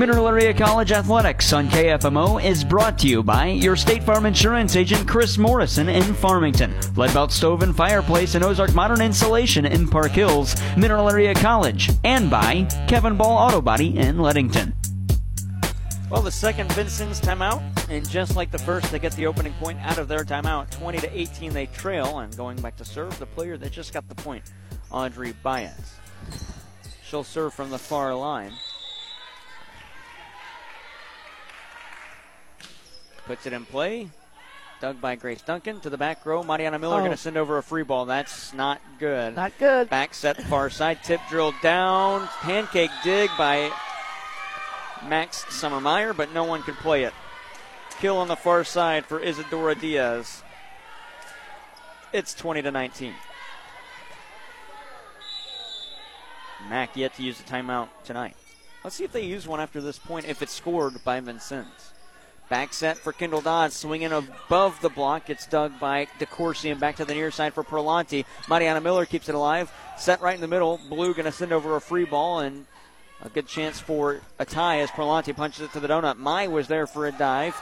Mineral Area College Athletics on KFMO is brought to you by your State Farm Insurance agent Chris Morrison in Farmington, Leadbelt Stove and Fireplace and Ozark Modern Insulation in Park Hills, Mineral Area College, and by Kevin Ball Auto Body in Leadington. Well, the second Vincennes timeout, and just like the first, they get the opening point out of their timeout. 20 to 18, they trail, and going back to serve, the player that just got the point, Audrey Baez. She'll serve from the far line. Puts it in play. Dug by Grace Duncan to the back row. Mariana Miller oh. going to send over a free ball. That's not good. Not good. Back set far side. Tip drill down. Pancake dig by Mac's Summermeyer, but no one could play it. Kill on the far side for Isadora Diaz. It's 20 to 19. Mac yet to use a timeout tonight. Let's see if they use one after this point if it's scored by Vincennes. Back set for Kendall Dodd, swinging above the block. It's dug by DeCourcy and back to the near side for Perlanti. Mariana Miller keeps it alive. Set right in the middle. Blue going to send over a free ball and a good chance for a tie as Perlanti punches it to the donut. Mai was there for a dive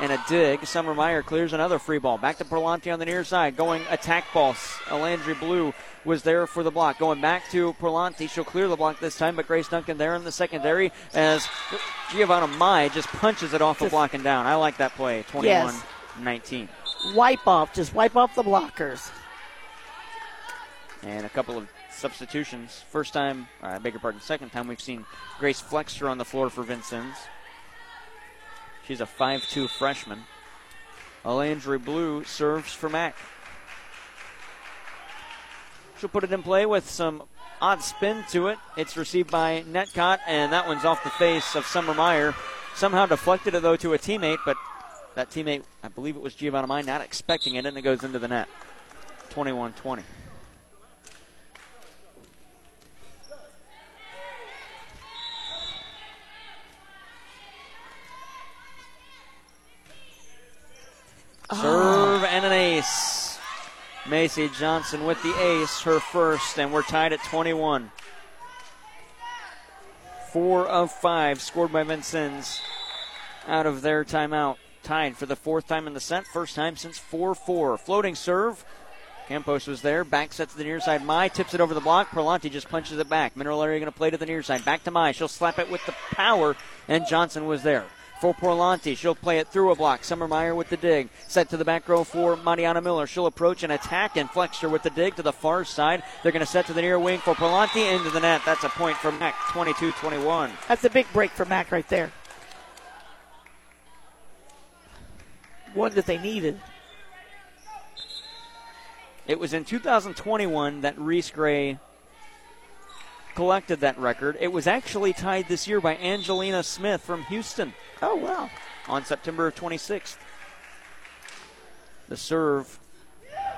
and a dig. Summer Meyer clears another free ball. Back to Perlanti on the near side. Going attack ball. Alandry Blue was there for the block. Going back to Perlanti. She'll clear the block this time, but Grace Duncan there in the secondary as Giovanna Mai just punches it off the block and down. I like that play. 21 yes. 19. wipe off. Just wipe off the blockers. And a couple of substitutions. First time, uh, I beg your pardon, second time we've seen Grace Flexer on the floor for Vincennes. She's a 5'2 freshman. Alandry Blue serves for Mac. She'll put it in play with some odd spin to it. It's received by Netcott, and that one's off the face of Summer Meyer. Somehow deflected it, though, to a teammate, but that teammate, I believe it was Giovanna Mai, not expecting it, and it goes into the net. 21 20. Serve ah. and an ace. Macy Johnson with the ace, her first, and we're tied at 21. Four of five scored by Vincennes out of their timeout. Tied for the fourth time in the set, first time since 4 4. Floating serve. Campos was there. Back set to the near side. Mai tips it over the block. Perlanti just punches it back. Mineral area going to play to the near side. Back to Mai. She'll slap it with the power, and Johnson was there for Porlanti. She'll play it through a block. Summermeyer with the dig. Set to the back row for Mariana Miller. She'll approach and attack and Flexter with the dig to the far side. They're going to set to the near wing for Porlanti into the net. That's a point for Mac, 22-21. That's a big break for Mac right there. One that they needed. It was in 2021 that Reese Gray collected that record. It was actually tied this year by Angelina Smith from Houston. Oh, wow. On September 26th. The serve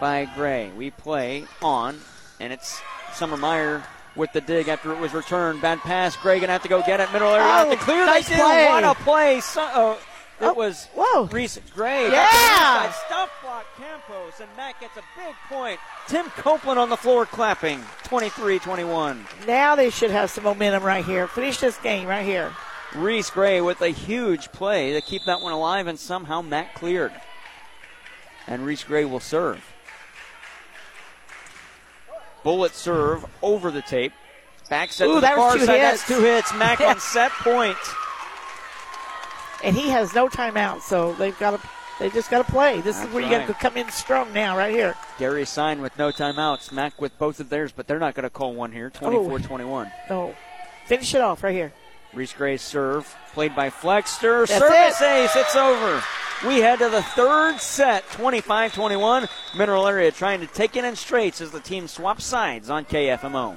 by Gray. We play on, and it's Summer Meyer with the dig after it was returned. Bad pass. Gray gonna have to go get it. Middle area. Oh, to clear. nice they do. play. What a play! So, uh, it Oh, was whoa. Reese Gray. Yeah. Got the inside Stop Campos, and Mac gets a big point. Tim Copeland on the floor clapping. 23-21. Now they should have some momentum right here. Finish this game right here. Reese Gray with a huge play to keep that one alive, and somehow Mac cleared. And Reese Gray will serve. Bullet serve over the tape. Back set Ooh, to the that far side. That's two hits. Mac on set point. And he has no timeout, so they've got to. They just got to play. This That's is where you got to come in strong now, right here. Gary Sign with no timeouts. Mac with both of theirs, but they're not going to call one here. 24 21. No, finish it off right here. Reese Gray's serve, played by Flexter. That's Service it. ace, it's over. We head to the third set, 25 21. Mineral Area trying to take it in straights as the team swaps sides on KFMO.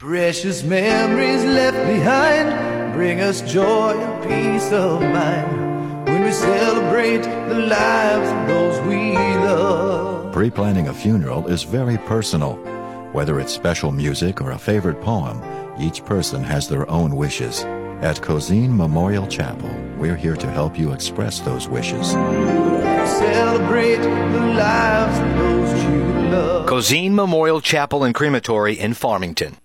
Precious memories left behind bring us joy and peace of mind when we celebrate celebrate the lives of those we love. Pre planning a funeral is very personal. Whether it's special music or a favorite poem, each person has their own wishes. At Cozean Memorial Chapel, we're here to help you express those wishes. Celebrate the lives of those you love. Cozean Memorial Chapel and Crematory in Farmington.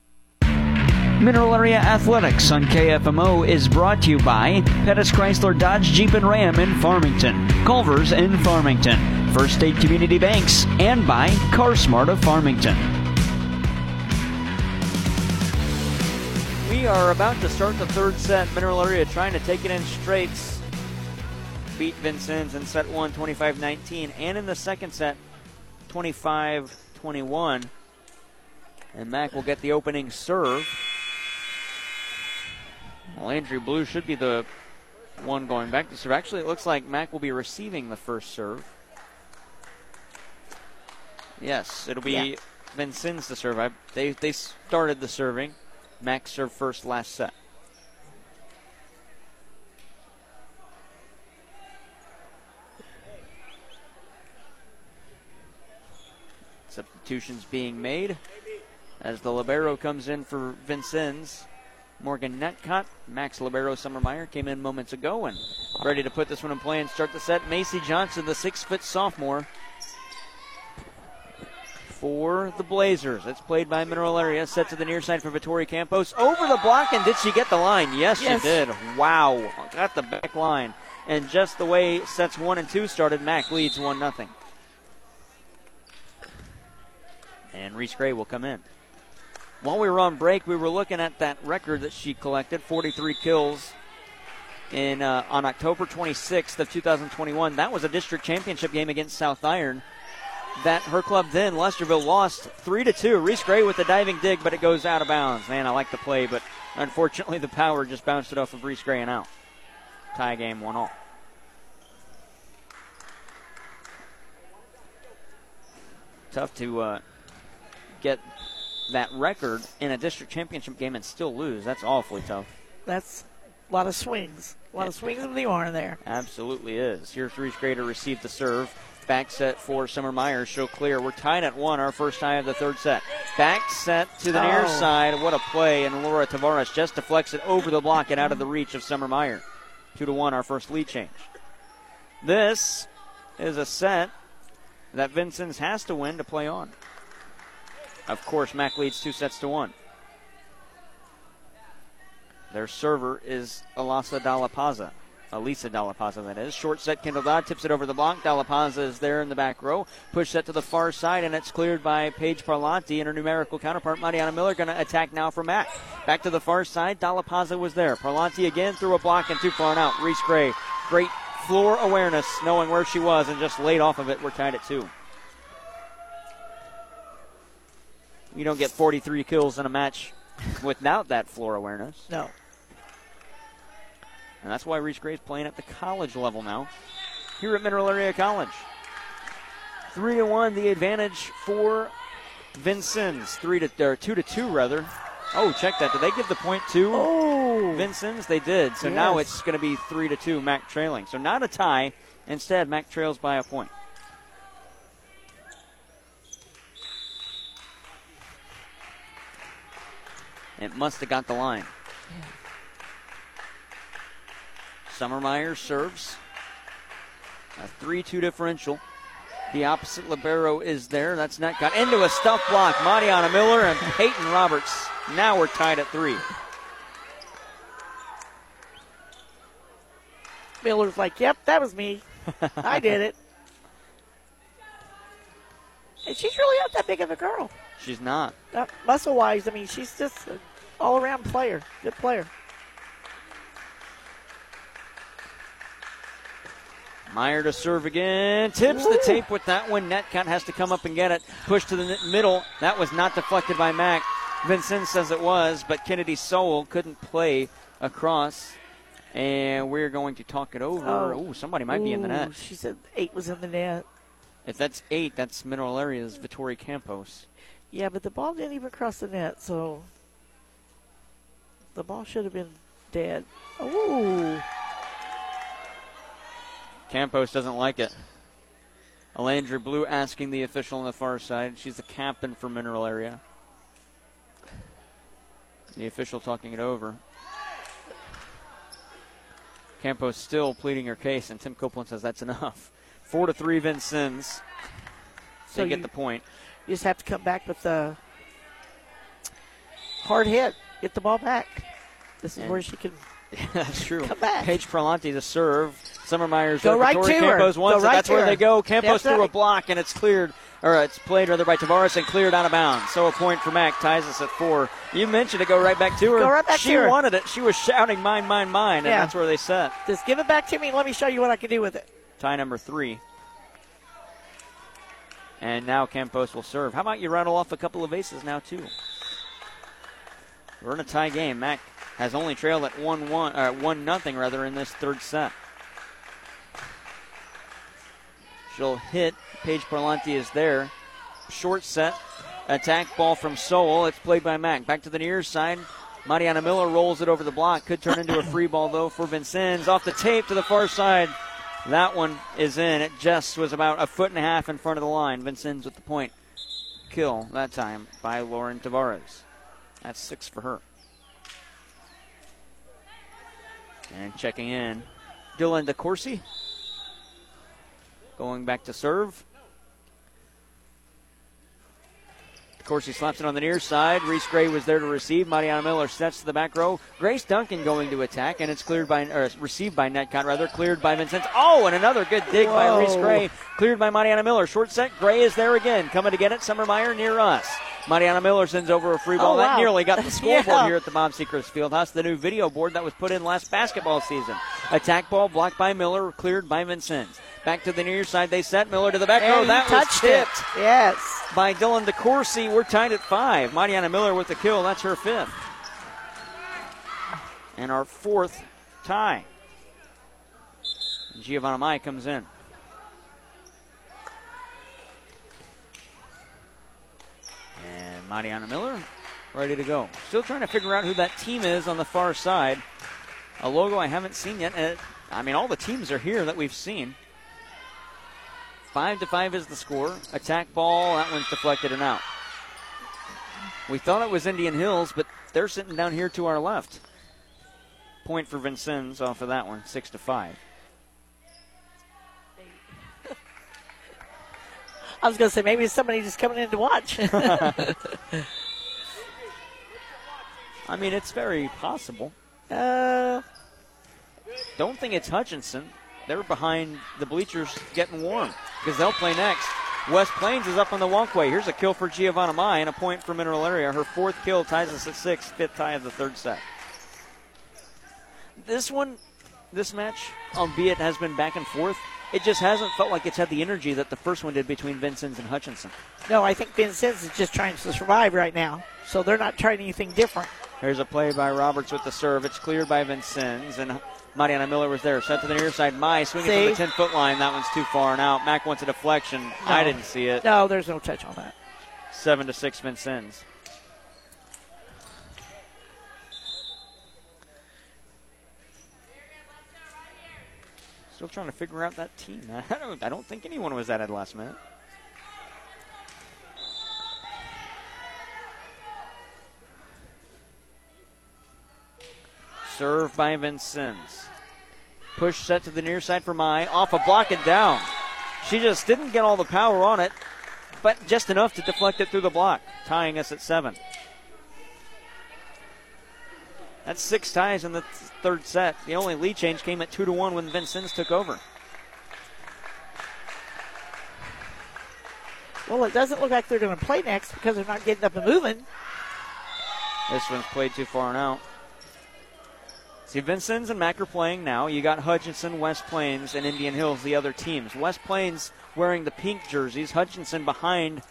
Mineral Area Athletics on KFMO is brought to you by Pettis Chrysler Dodge Jeep and Ram in Farmington, Culver's in Farmington, First State Community Banks, and by CarSmart of Farmington. We are about to start the third set. Mineral Area trying to take it in straights. Beat Vincennes in set one, 25 19, and in the second set, 25 21. And Mac will get the opening serve. Well, Andrew Blue should be the one going back to serve. Actually, it looks like Mac will be receiving the first serve. Yes, it'll be Yeah. Vincennes to serve. I, they, they started the serving. Mac served first last set. Substitutions being made as the libero comes in for Vincennes. Morgan Netcott, Mac's Libero Summermeyer came in moments ago and ready to put this one in play and start the set. Macy Johnson, the six foot sophomore, for the Blazers. It's played by Mineral Area. Set to the near side for Vittori Campos. Over the block, and did she get the line? Yes, Yes. she did. Wow. Got the back line. And just the way sets one and two started, Mac leads 1 0. And Reese Gray will come in. While we were on break, we were looking at that record that she collected 43 kills in uh, on October 26th of 2021. That was a district championship game against South Iron that her club then, Lesterville, lost three to two. Reese Gray with the diving dig, but it goes out of bounds. Man, I like the play, but unfortunately the power just bounced it off of Reese Gray and out. Tie game one all. Tough to uh, get that record in a district championship game and still lose. That's awfully tough. That's a lot of swings. A lot of swings of the arm there. Absolutely is. Here's Reese Grader to receive the serve. Back set for Summer Myers. Show clear. We're tied at one, our first tie of the third set. Back set to the near Oh. side. What a play. And Laura Tavares just deflects it over the block and out of the reach of Summer Meyer. Two to one, our first lead change. This is a set that Vincennes has to win to play on. Of course, Mac leads two sets to one. Their server is Alasa Dalapaza. Elisa Dalapaza, that is. Short set, Kendall Dodd tips it over the block. Dalapaza is there in the back row. Push set to the far side, and it's cleared by Paige Parlanti and her numerical counterpart, Mariana Miller, going to attack now for Mac. Back to the far side, Dalapaza was there. Parlanti again through a block and too far and out. Reese Gray, great floor awareness, knowing where she was, and just laid off of it. We're tied at two. You don't get 43 kills in a match without that floor awareness. No. And that's why Reese Gray's playing at the college level now. Here at Mineral Area College. Three to one, the advantage for Vincennes. Three to or two to two rather. Oh, check that. Did they give the point to oh. Vincennes? They did. So now it's going to be three to two. Mac trailing. So not a tie. Instead, Mac trails by a point. It must have got the line. Summermeyer serves. A 3 2 differential. The opposite Libero is there. That's not got into a stuff block. Mariana Miller and Peyton Roberts. Now we're tied at three. Miller's like, yep, that was me. I did it. And she's really not that big of a girl. She's not. Uh, muscle wise, I mean, she's just all around player. Good player. Meyer to serve again. Tips the tape with that one. Netcott has to come up and get it. Push to the middle. That was not deflected by Mac. Vincennes says it was, but Kennedy Sowell couldn't play across. And we're going to talk it over. Oh. Oh, somebody might be in the net. She said eight was in the net. If that's eight, that's Mineral Area's Vittori Campos. Yeah, but the ball didn't even cross the net, so the ball should have been dead. Ooh. Campos doesn't like it. Alandry Blue asking the official on the far side. She's the captain for Mineral Area. The official talking it over. Campos still pleading her case, and Tim Copeland says that's enough. Four to three, Vincennes. So they get the point. You just have to come back with a hard hit. Get the ball back. This is And- where she can. That's true. Come back. Paige Prelante to serve. Summermeyer's Go over. right to her. Campos wants Go it. right That's where her. they go. Campos through a block, and it's cleared, or it's played rather by Tavares and cleared out of bounds. So a point for Mac ties us at four. You mentioned it. Go right back to her. Go right back she to her. She wanted it. She was shouting, "Mine, mine, mine," and Yeah. that's where they set. Just give it back to me and let me show you what I can do with it. Tie number three. And now Campos will serve. How about you rattle off a couple of aces now too? We're in a tie game. Mac has only trailed at one one uh, one nothing rather in this third set. She'll hit. Paige Parlanti is there. Short set. Attack ball from Sowell. It's played by Mac. Back to the near side. Mariana Miller rolls it over the block. Could turn into a free ball though for Vincennes. Off the tape to the far side. That one is in. It just was about a foot and a half in front of the line. Vincennes with the point. Kill that time by Lauren Tavares. That's six for her. And checking in, Dylan DeCourcy. Going back to serve. DeCourcy slaps it on the near side. Reese Gray was there to receive. Mariana Miller sets to the back row. Grace Duncan going to attack, and it's cleared by, or received by Netcott, rather, cleared by Vincennes. Oh, and another good dig by Reese Gray. Cleared by Mariana Miller. Short set. Gray is there again. Coming to get it. Summer Meyer near us. Mariana Miller sends over a free oh, ball. Oh, That wow. nearly got the scoreboard Yeah. here at the Bob Sechrist Fieldhouse. The new video board that was put in last basketball season. Attack ball blocked by Miller, cleared by Vincennes. Back to the near side. They set Miller to the back oh, row. he That was touched it. tipped Yes. by Dylan DeCourcy. We're tied at five. Mariana Miller with the kill. That's her fifth. And our fourth tie. Giovanna Mai comes in. Mariana Miller ready to go. Still trying to figure out who that team is on the far side. A logo I haven't seen yet. It, I mean, all the teams are here that we've seen. Five to five is the score. Attack ball. That one's deflected and out. We thought it was Indian Hills, but they're sitting down here to our left. Point for Vincennes off of that one, six to five. I was going to say maybe it's somebody just coming in to watch. I mean, it's very possible. uh, Don't think it's Hutchinson. They're behind the bleachers getting warm because they'll play next. West Plains is up on the walkway. Here's a kill for Giovanna Mai and a point for Mineral Area. Her fourth kill ties us at six, fifth tie of the third set. This one, this match, albeit has been back and forth, it just hasn't felt like it's had the energy that the first one did between Vincennes and Hutchinson. no, I think Vincennes is just trying to survive right now. So they're not trying anything different. Here's a play by Roberts with the serve. It's cleared by Vincennes, and Mariana Miller was there. Set to the near side. My swinging See? from the 10 foot line. That one's too far and out. Mac wants a deflection. I didn't see it. No, there's no touch on that. 7 to 6 Vincennes. Still trying to figure out that team. I don't, I don't think anyone was added last minute. Serve by Vincennes. Push set to the near side for Mai. Off a block and down. She just didn't get all the power on it, but just enough to deflect it through the block, tying us at seven. That's six ties in the th- third set. The only lead change came at two to one when Vincennes took over. Well, it doesn't look like they're going to play next because they're not getting up and moving. This one's played too far and out. See, Vincennes and Mac are playing now. You got Hutchinson, West Plains, and Indian Hills, the other teams. West Plains wearing the pink jerseys. Hutchinson behind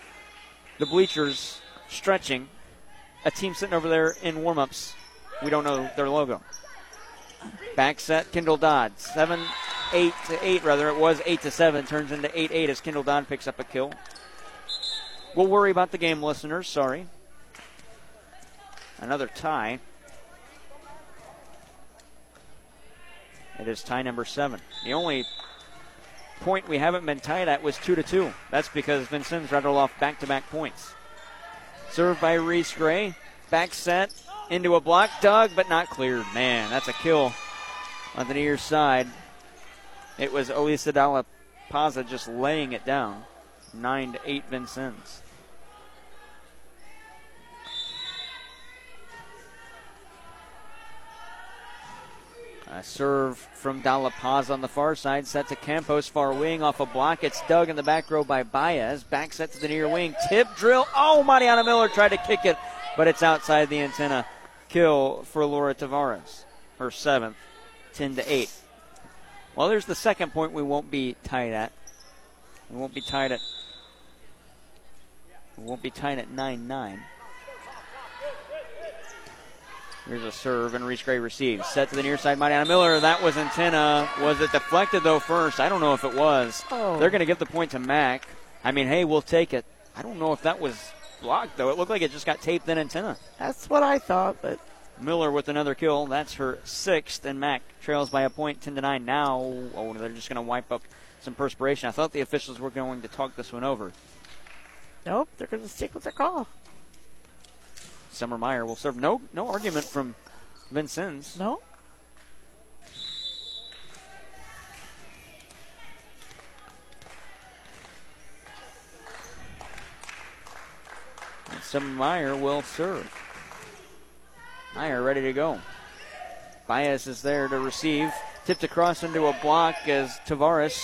the bleachers, stretching. A team sitting over there in warm-ups. We don't know their logo. Back set, Kendall Dodd. Seven, eight to eight, rather. It was eight to seven. Turns into eight eight as Kendall Dodd picks up a kill. We'll worry about the game, listeners. Sorry. Another tie. It is tie number seven. The only point we haven't been tied at was two to two. That's because Vincennes rattled off back-to-back points. Served by Reese Gray. Back set into a block, dug, but not cleared. Man, that's a kill on the near side. It was Elisa Dalla Paza just laying it down. Nine to eight Vincennes. A serve from Dalla Paz on the far side, set to Campos, far wing off a block. It's dug in the back row by Baez. Back set to the near wing. Tip drill. Oh, Mariana Miller tried to kick it, but it's outside the antenna. Kill for Laura Tavares. Her seventh, 10 to 8. Well, there's the second point we won't be tied at. We won't be tied at. We won't be tied at 9 9. Here's a serve, and Reese Gray receives. Set to the near side, Mariana Miller. That was antenna. Was it deflected, though, first? I don't know if it was. Oh. They're going to give the point to Mac. I mean, hey, we'll take it. I don't know if that was blocked, though. It looked like it just got taped in antenna. That's what I thought, but Miller with another kill. That's her sixth, and Mac trails by a point, 10 to 9. Now, oh, they're just going to wipe up some perspiration. I thought the officials were going to talk this one over. nope, they're going to stick with their call. Summer Meyer will serve. No, no argument from Vincennes. No. Summer Meyer will serve. Meyer ready to go. Baez is there to receive. Tipped across into a block as Tavares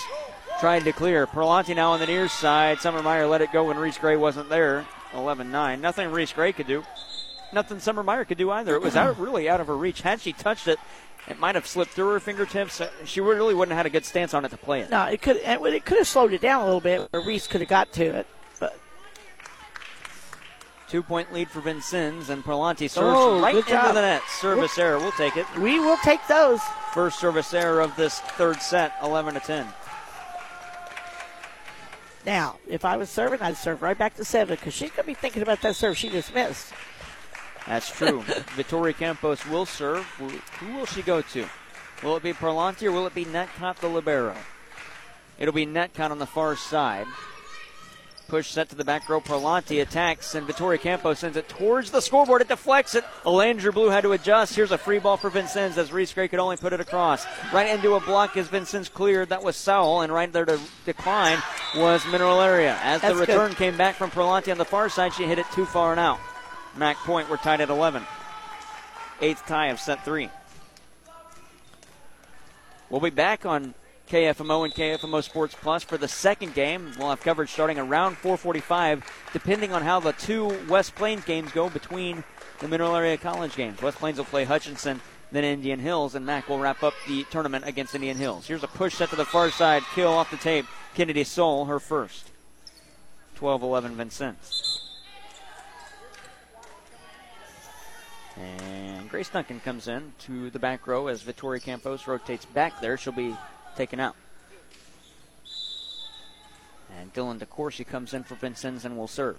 tried to clear. Perlanti now on the near side. Summer Meyer let it go when Reese Gray wasn't there. 11 9. Nothing Reese Gray could do. Nothing Summer Meyer could do either. It was out, really out of her reach. Had she touched it, it might have slipped through her fingertips. Uh, she really wouldn't have had a good stance on it to play it. No, it could it could have slowed it down a little bit where Reese could have got to it. Two point lead for Vincennes, and Perlanti serves Oh, right into job. the net. Service error. We'll take it. we will take those. First service error of this third set, 11 to 10. Now, if I was serving, I'd serve right back to seven because she's going to be thinking about that serve she just missed. That's true. Vittoria Campos will serve. Who who will she go to? Will it be Perlanti or will it be Netcott the libero? It'll be Netcott on the far side. Push set to the back row. Perlanti attacks, and Vittoria Campo sends it towards the scoreboard. It deflects it. Alandry Blue had to adjust. Here's a free ball for Vincennes as Reese Gray could only put it across. Right into a block as Vincennes cleared. That was Sowell, and right there to decline was Mineral Area. As the That's good. return came back from Perlanti on the far side, she hit it too far and out. Mac Point, we're tied at 11. Eighth tie of set three. We'll be back on KFMO and KFMO Sports Plus for the second game. We'll have coverage starting around 4:45, depending on how the two West Plains games go between the Mineral Area College games. West Plains will play Hutchinson, then Indian Hills, and Mac will wrap up the tournament against Indian Hills. Here's a push set to the far side, kill off the tape. Kennedy Sowell, her first. 12-11 Vincennes. And Grace Duncan comes in to the back row as Vittoria Campos rotates back there. She'll be taken out. And Dylan DeCourcy comes in for Vincennes and will serve.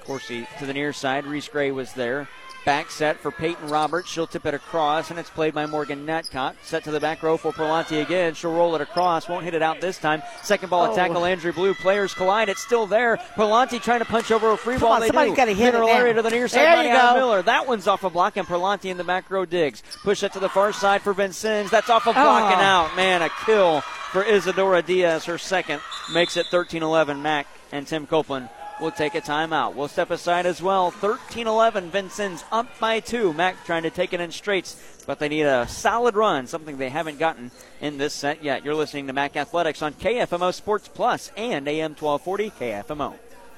Corsi to the near side. Reese Gray was there. Back set for Peyton Roberts. She'll tip it across, and it's played by Morgan Netcott. Set to the back row for Perlanti again. She'll roll it across. Won't hit it out this time. Second ball Oh. attack, Landry Blue. Players collide. It's still there. Perlanti trying to punch over a free Come ball. on, they somebody's do. gotta hit it Mineral now. area to the near side. There you go. Miller. That one's off a block, and Perlanti in the back row digs. Push it to the far side for Vincennes. That's off a oh. block and Oh. out. Man, a kill for Isadora Diaz. Her second makes it 13-11. Mac and Tim Copeland will take a timeout. We'll step aside as well. 13-11. Vincennes up by two. Mac trying to take it in straights, but they need a solid run, something they haven't gotten in this set yet. You're listening to Mac Athletics on KFMO Sports Plus and AM 1240 KFMO.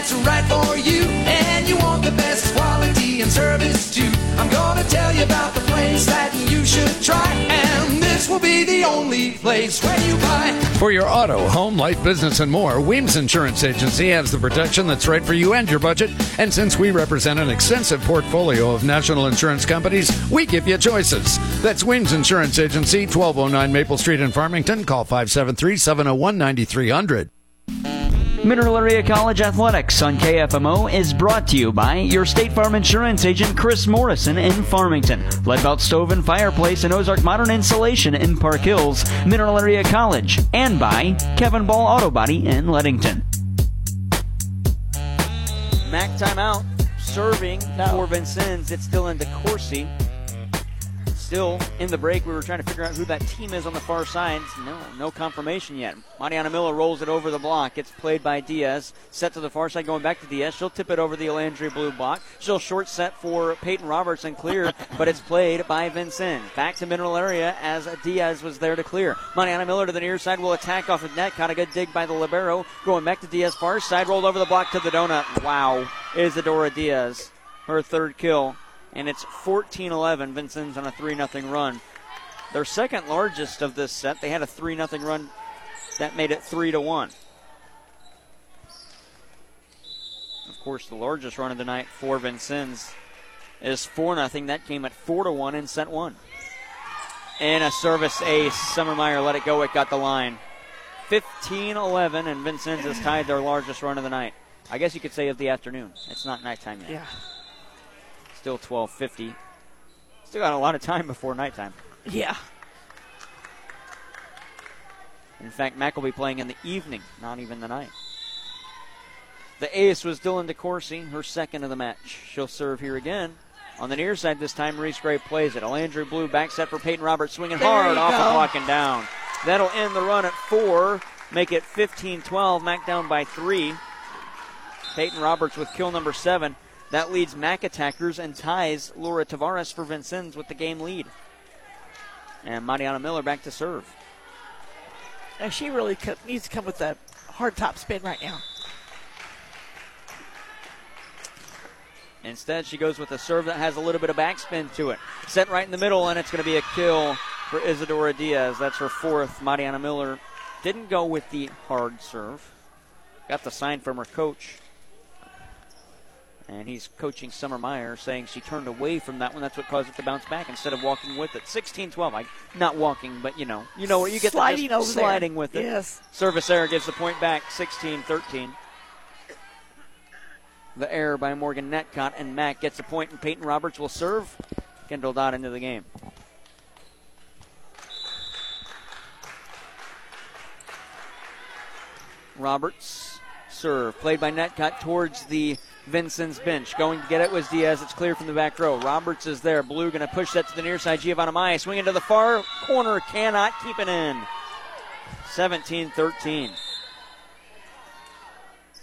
That's right for you and you want the best quality and service too, I'm gonna tell you about the place that you should try. And this will be the only place where you buy. For your auto, home, life, business, and more, Weems Insurance Agency has the protection that's right for you and your budget. And since we represent an extensive portfolio of national insurance companies, we give you choices. That's Weems Insurance Agency, 1209 Maple Street in Farmington. Call 573 701 9300. Mineral Area College Athletics on KFMO is brought to you by your State Farm Insurance agent Chris Morrison in Farmington, Leadbelt Stove and Fireplace and Ozark Modern Insulation in Park Hills, Mineral Area College, and by Kevin Ball Auto Body in Leadington. Mac timeout. Serving for Vincennes. It's still into Corsi. Still in the break, we were trying to figure out who that team is on the far side. No, no confirmation yet. Mariana Miller rolls it over the block. It's played by Diaz. Set to the far side, going back to Diaz. She'll tip it over the Alandry Blue block. She'll short set for Peyton Roberts and clear, but it's played by Vincennes. Back to mineral area as Diaz was there to clear. Mariana Miller to the near side will attack off the net. Caught a good dig by the libero. Going back to Diaz far side, rolled over the block to the donut. Wow, Isadora Diaz, her third kill and it's 14 11. Vincennes on a 3 0 run. Their second largest of this set, they had a 3 0 run that made it 3 to 1. Of course, the largest run of the night for Vincennes is 4 0. That came at 4 to 1 in set 1. And a service ace. Summer Meyer let it go. It got the line. 15 11, and Vincennes has tied their largest run of the night. I guess you could say of the afternoon. It's not nighttime yet. Yeah. Still 12:50. Still got a lot of time before nighttime. Yeah. In fact, Mac will be playing in the evening, not even the night. The ace was Dylan DeCourcy, her second of the match. She'll serve here again. On the near side this time, Reese Gray plays it. Alandry Blue back set for Peyton Roberts, swinging There hard off go. the block and down. That'll end the run at four, make it 15-12. Mac down by three. Peyton Roberts with kill number seven. That leads Mac attackers and ties Laura Tavares for Vincennes with the game lead. And Mariana Miller back to serve. And she really co- needs to come with a hard top spin right now. Instead, she goes with a serve that has a little bit of backspin to it. Set right in the middle, and it's going to be a kill for Isadora Diaz. That's her fourth. Mariana Miller didn't go with the hard serve. Got the sign from her coach. And he's coaching Summer Meyer, saying she turned away from that one. That's what caused it to bounce back instead of walking with it. 16 12. I, not walking, but you know. You know where you get Sliding the over there. sliding with it. Yes. Service error gives the point back 16 13. The error by Morgan Netcott, and Mac gets a point, and Peyton Roberts will serve. Kendall Dodd into the game. Roberts serve played by Netcott towards the Vincennes bench. Going to get it was Diaz. It's clear from the back row. Roberts is there. Blue going to push that to the near side. Giovanna Mai swinging to the far corner. Cannot keep it in. 17 13.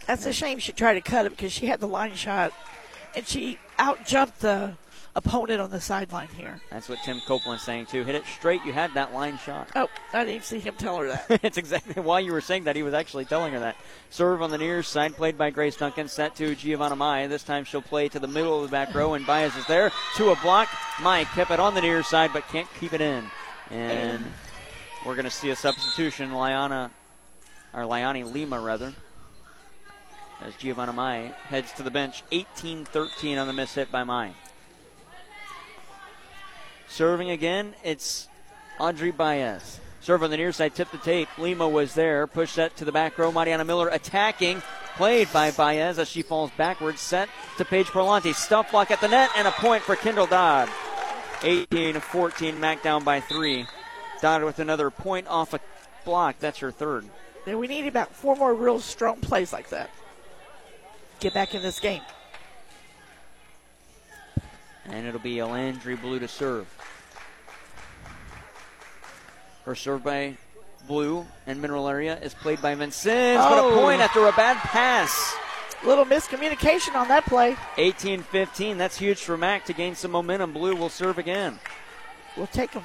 That's a shame she tried to cut it because she had the line shot and she out jumped the opponent on the sideline here. That's what Tim Copeland's saying too. Hit it straight. You had that line shot. Oh, I didn't see him tell her that. it's exactly why you were saying that he was actually telling her that. Serve on the near side, played by Grace Duncan. Set to Giovanna Mai. This time she'll play to the middle of the back row, and Baez is there to a block. Mai kept it on the near side, but can't keep it in. And we're going to see a substitution. Liana, or Liani Lima rather, as Giovanna Mai heads to the bench. 18-13 on the miss hit by Mai. Serving again, it's Audrey Baez. Serve on the near side, tip the tape. Lima was there. Push that to the back row. Mariana Miller attacking. Played by Baez as she falls backwards. Set to Paige Perlanti. Stuff block at the net and a point for Kendall Dodd. 18 14, Mac down by three. Dodd with another point off a block. That's her third. Then we need about four more real strong plays like that. Get back in this game. And it'll be Alandry Blue to serve. Her serve by Blue and Mineral Area is played by Vincennes, but a Oh. point after a bad pass. Little miscommunication on that play. 18 15. That's huge for Mac to gain some momentum. Blue will serve again. We'll take them.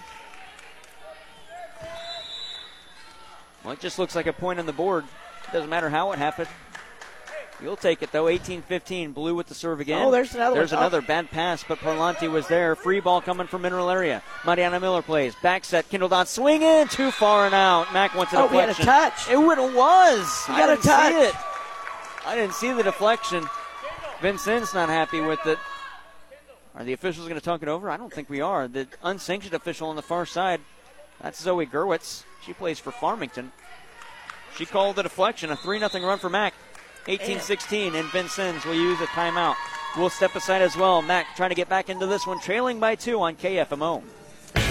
Well, it just looks like a point on the board. Doesn't matter how it happened. You'll take it though. 18-15. Blue with the serve again. Oh, there's another There's one. another bad pass, but Parlanti was there. Free ball coming from mineral area. Mariana Miller plays. Back set. Kendall Dodd swing in. Too far and out. Mac wants a Oh, we had a touch. It would have was. You I got a didn't see touch. it. I didn't see the deflection. Vincennes not happy with it. Are the officials going to talk it over? I don't think we are. The unsanctioned official on the far side, that's Zoe Gerwitz. She plays for Farmington. She called the deflection, a 3 0 run for Mac. 18 16, and Vincennes will use a timeout. We'll step aside as well. Mac trying to get back into this one, trailing by two on KFMO.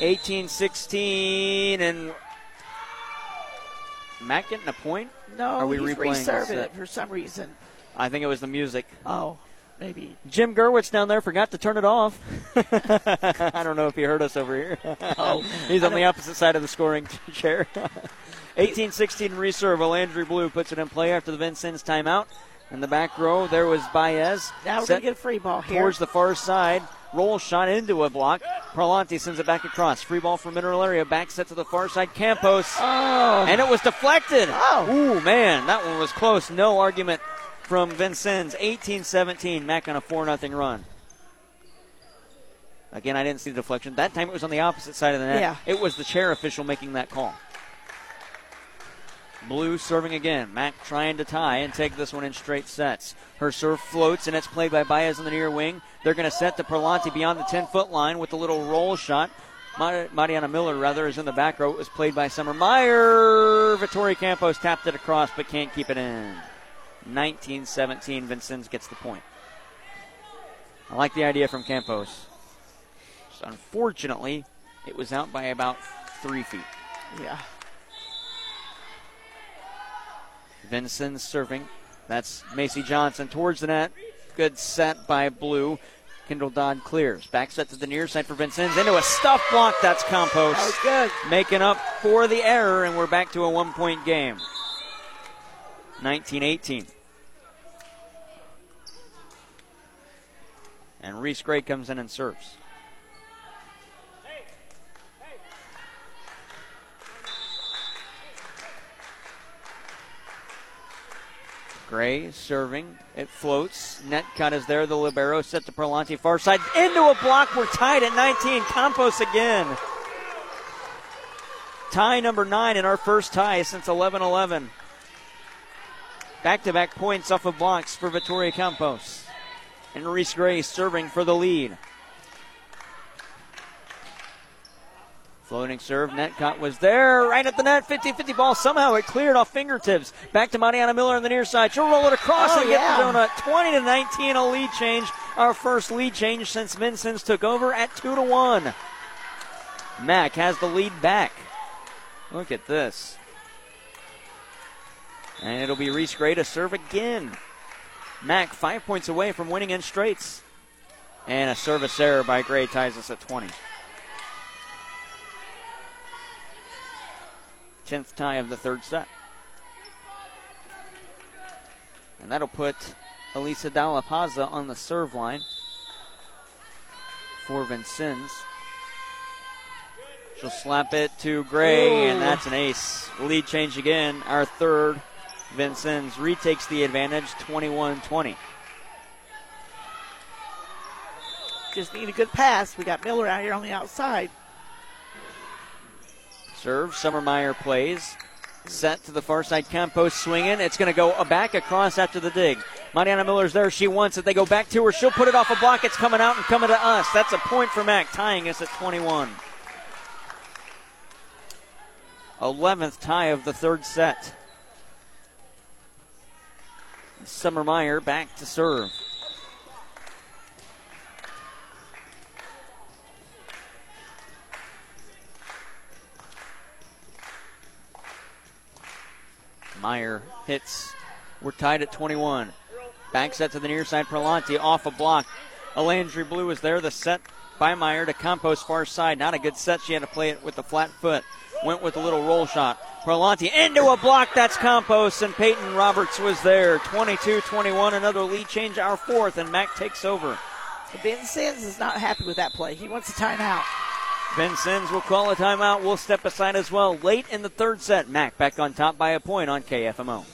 18 16, and Mac getting a point? No, Are we he's replaying reserving it for some reason. I think it was the music. Oh, maybe. Jim Gerwitz down there forgot to turn it off. I don't know if he heard us over here. Oh, He's on the opposite side of the scoring chair. 18 16 reserve. Well, Alandry Blue puts it in play after the Vincennes timeout. In the back row, there was Baez. Now we're Set going to get a free ball here. towards the far side. Roll shot into a block. Parlanti sends it back across. Free ball from mineral area. Back set to the far side. Campos. Oh. And it was deflected. Oh. Ooh, man. That one was close. No argument from Vincennes. 18 17. Mac on a 4 0 run. Again, I didn't see the deflection. That time it was on the opposite side of the net. Yeah. It was the chair official making that call. Blue serving again. Mac trying to tie and take this one in straight sets. Her serve floats and it's played by Baez on the near wing. They're going to set to Perlanti beyond the 10 foot line with a little roll shot. Mar- Mariana Miller, rather, is in the back row. It was played by Summer Meyer. Vittoria Campos tapped it across but can't keep it in. 19 17. Vincennes gets the point. I like the idea from Campos. Unfortunately, it was out by about three feet. Yeah. Vincennes serving. That's Macy Johnson towards the net. Good set by Blue. Kendall Dodd clears. Back set to the near side for Vincennes. Into a stuff block. That's Campos. That was good. Making up for the error, and we're back to a one point game. 19 18. And Reese Gray comes in and serves. Gray serving. It floats. Net cut is there. The Libero set to Perlanti. Far side. Into a block. We're tied at 19. Campos again. Tie number nine in our first tie since 11 11. Back to back points off of blocks for Vittoria Campos. And Reese Gray serving for the lead. Floating serve, Netcott was there, right at the net, 50 50 ball. Somehow it cleared off fingertips. Back to Mariana Miller on the near side. She'll roll it across Oh, and get yeah. the donut. 20 to 19, a lead change. Our first lead change since Vincennes took over at 2 to 1. Mac has the lead back. Look at this. And it'll be Reese Gray to serve again. Mac five points away from winning in straights. And a service error by Gray ties us at 20. 10th tie of the third set. And that'll put Elisa Dalla Paza on the serve line for Vincennes. She'll slap it to Gray, and that's an ace. Lead change again. Our third. Vincennes retakes the advantage 21 20. Just need a good pass. We got Miller out here on the outside. Serve. Summer Meyer plays. Set to the far side, Campos swinging. It's going to go back across after the dig. Mariana Miller's there. She wants it. They go back to her. She'll put it off a block. It's coming out and coming to us. That's a point for Mac, tying us at 21. 11th tie of the third set. Summer Meyer back to serve. Meyer hits. We're tied at 21. Back set to the near side. Perlanti off a block. Alandry Blue is there. The set by Meyer to Campos far side. Not a good set. She had to play it with the flat foot. Went with a little roll shot. Perlanti into a block. That's Campos. And Peyton Roberts was there. 22 21. Another lead change, our fourth. And Mac takes over. Ben Sims is not happy with that play. He wants a timeout. Sims will call a timeout. We'll step aside as well. Late in the third set, Mac back on top by a point on KFMO.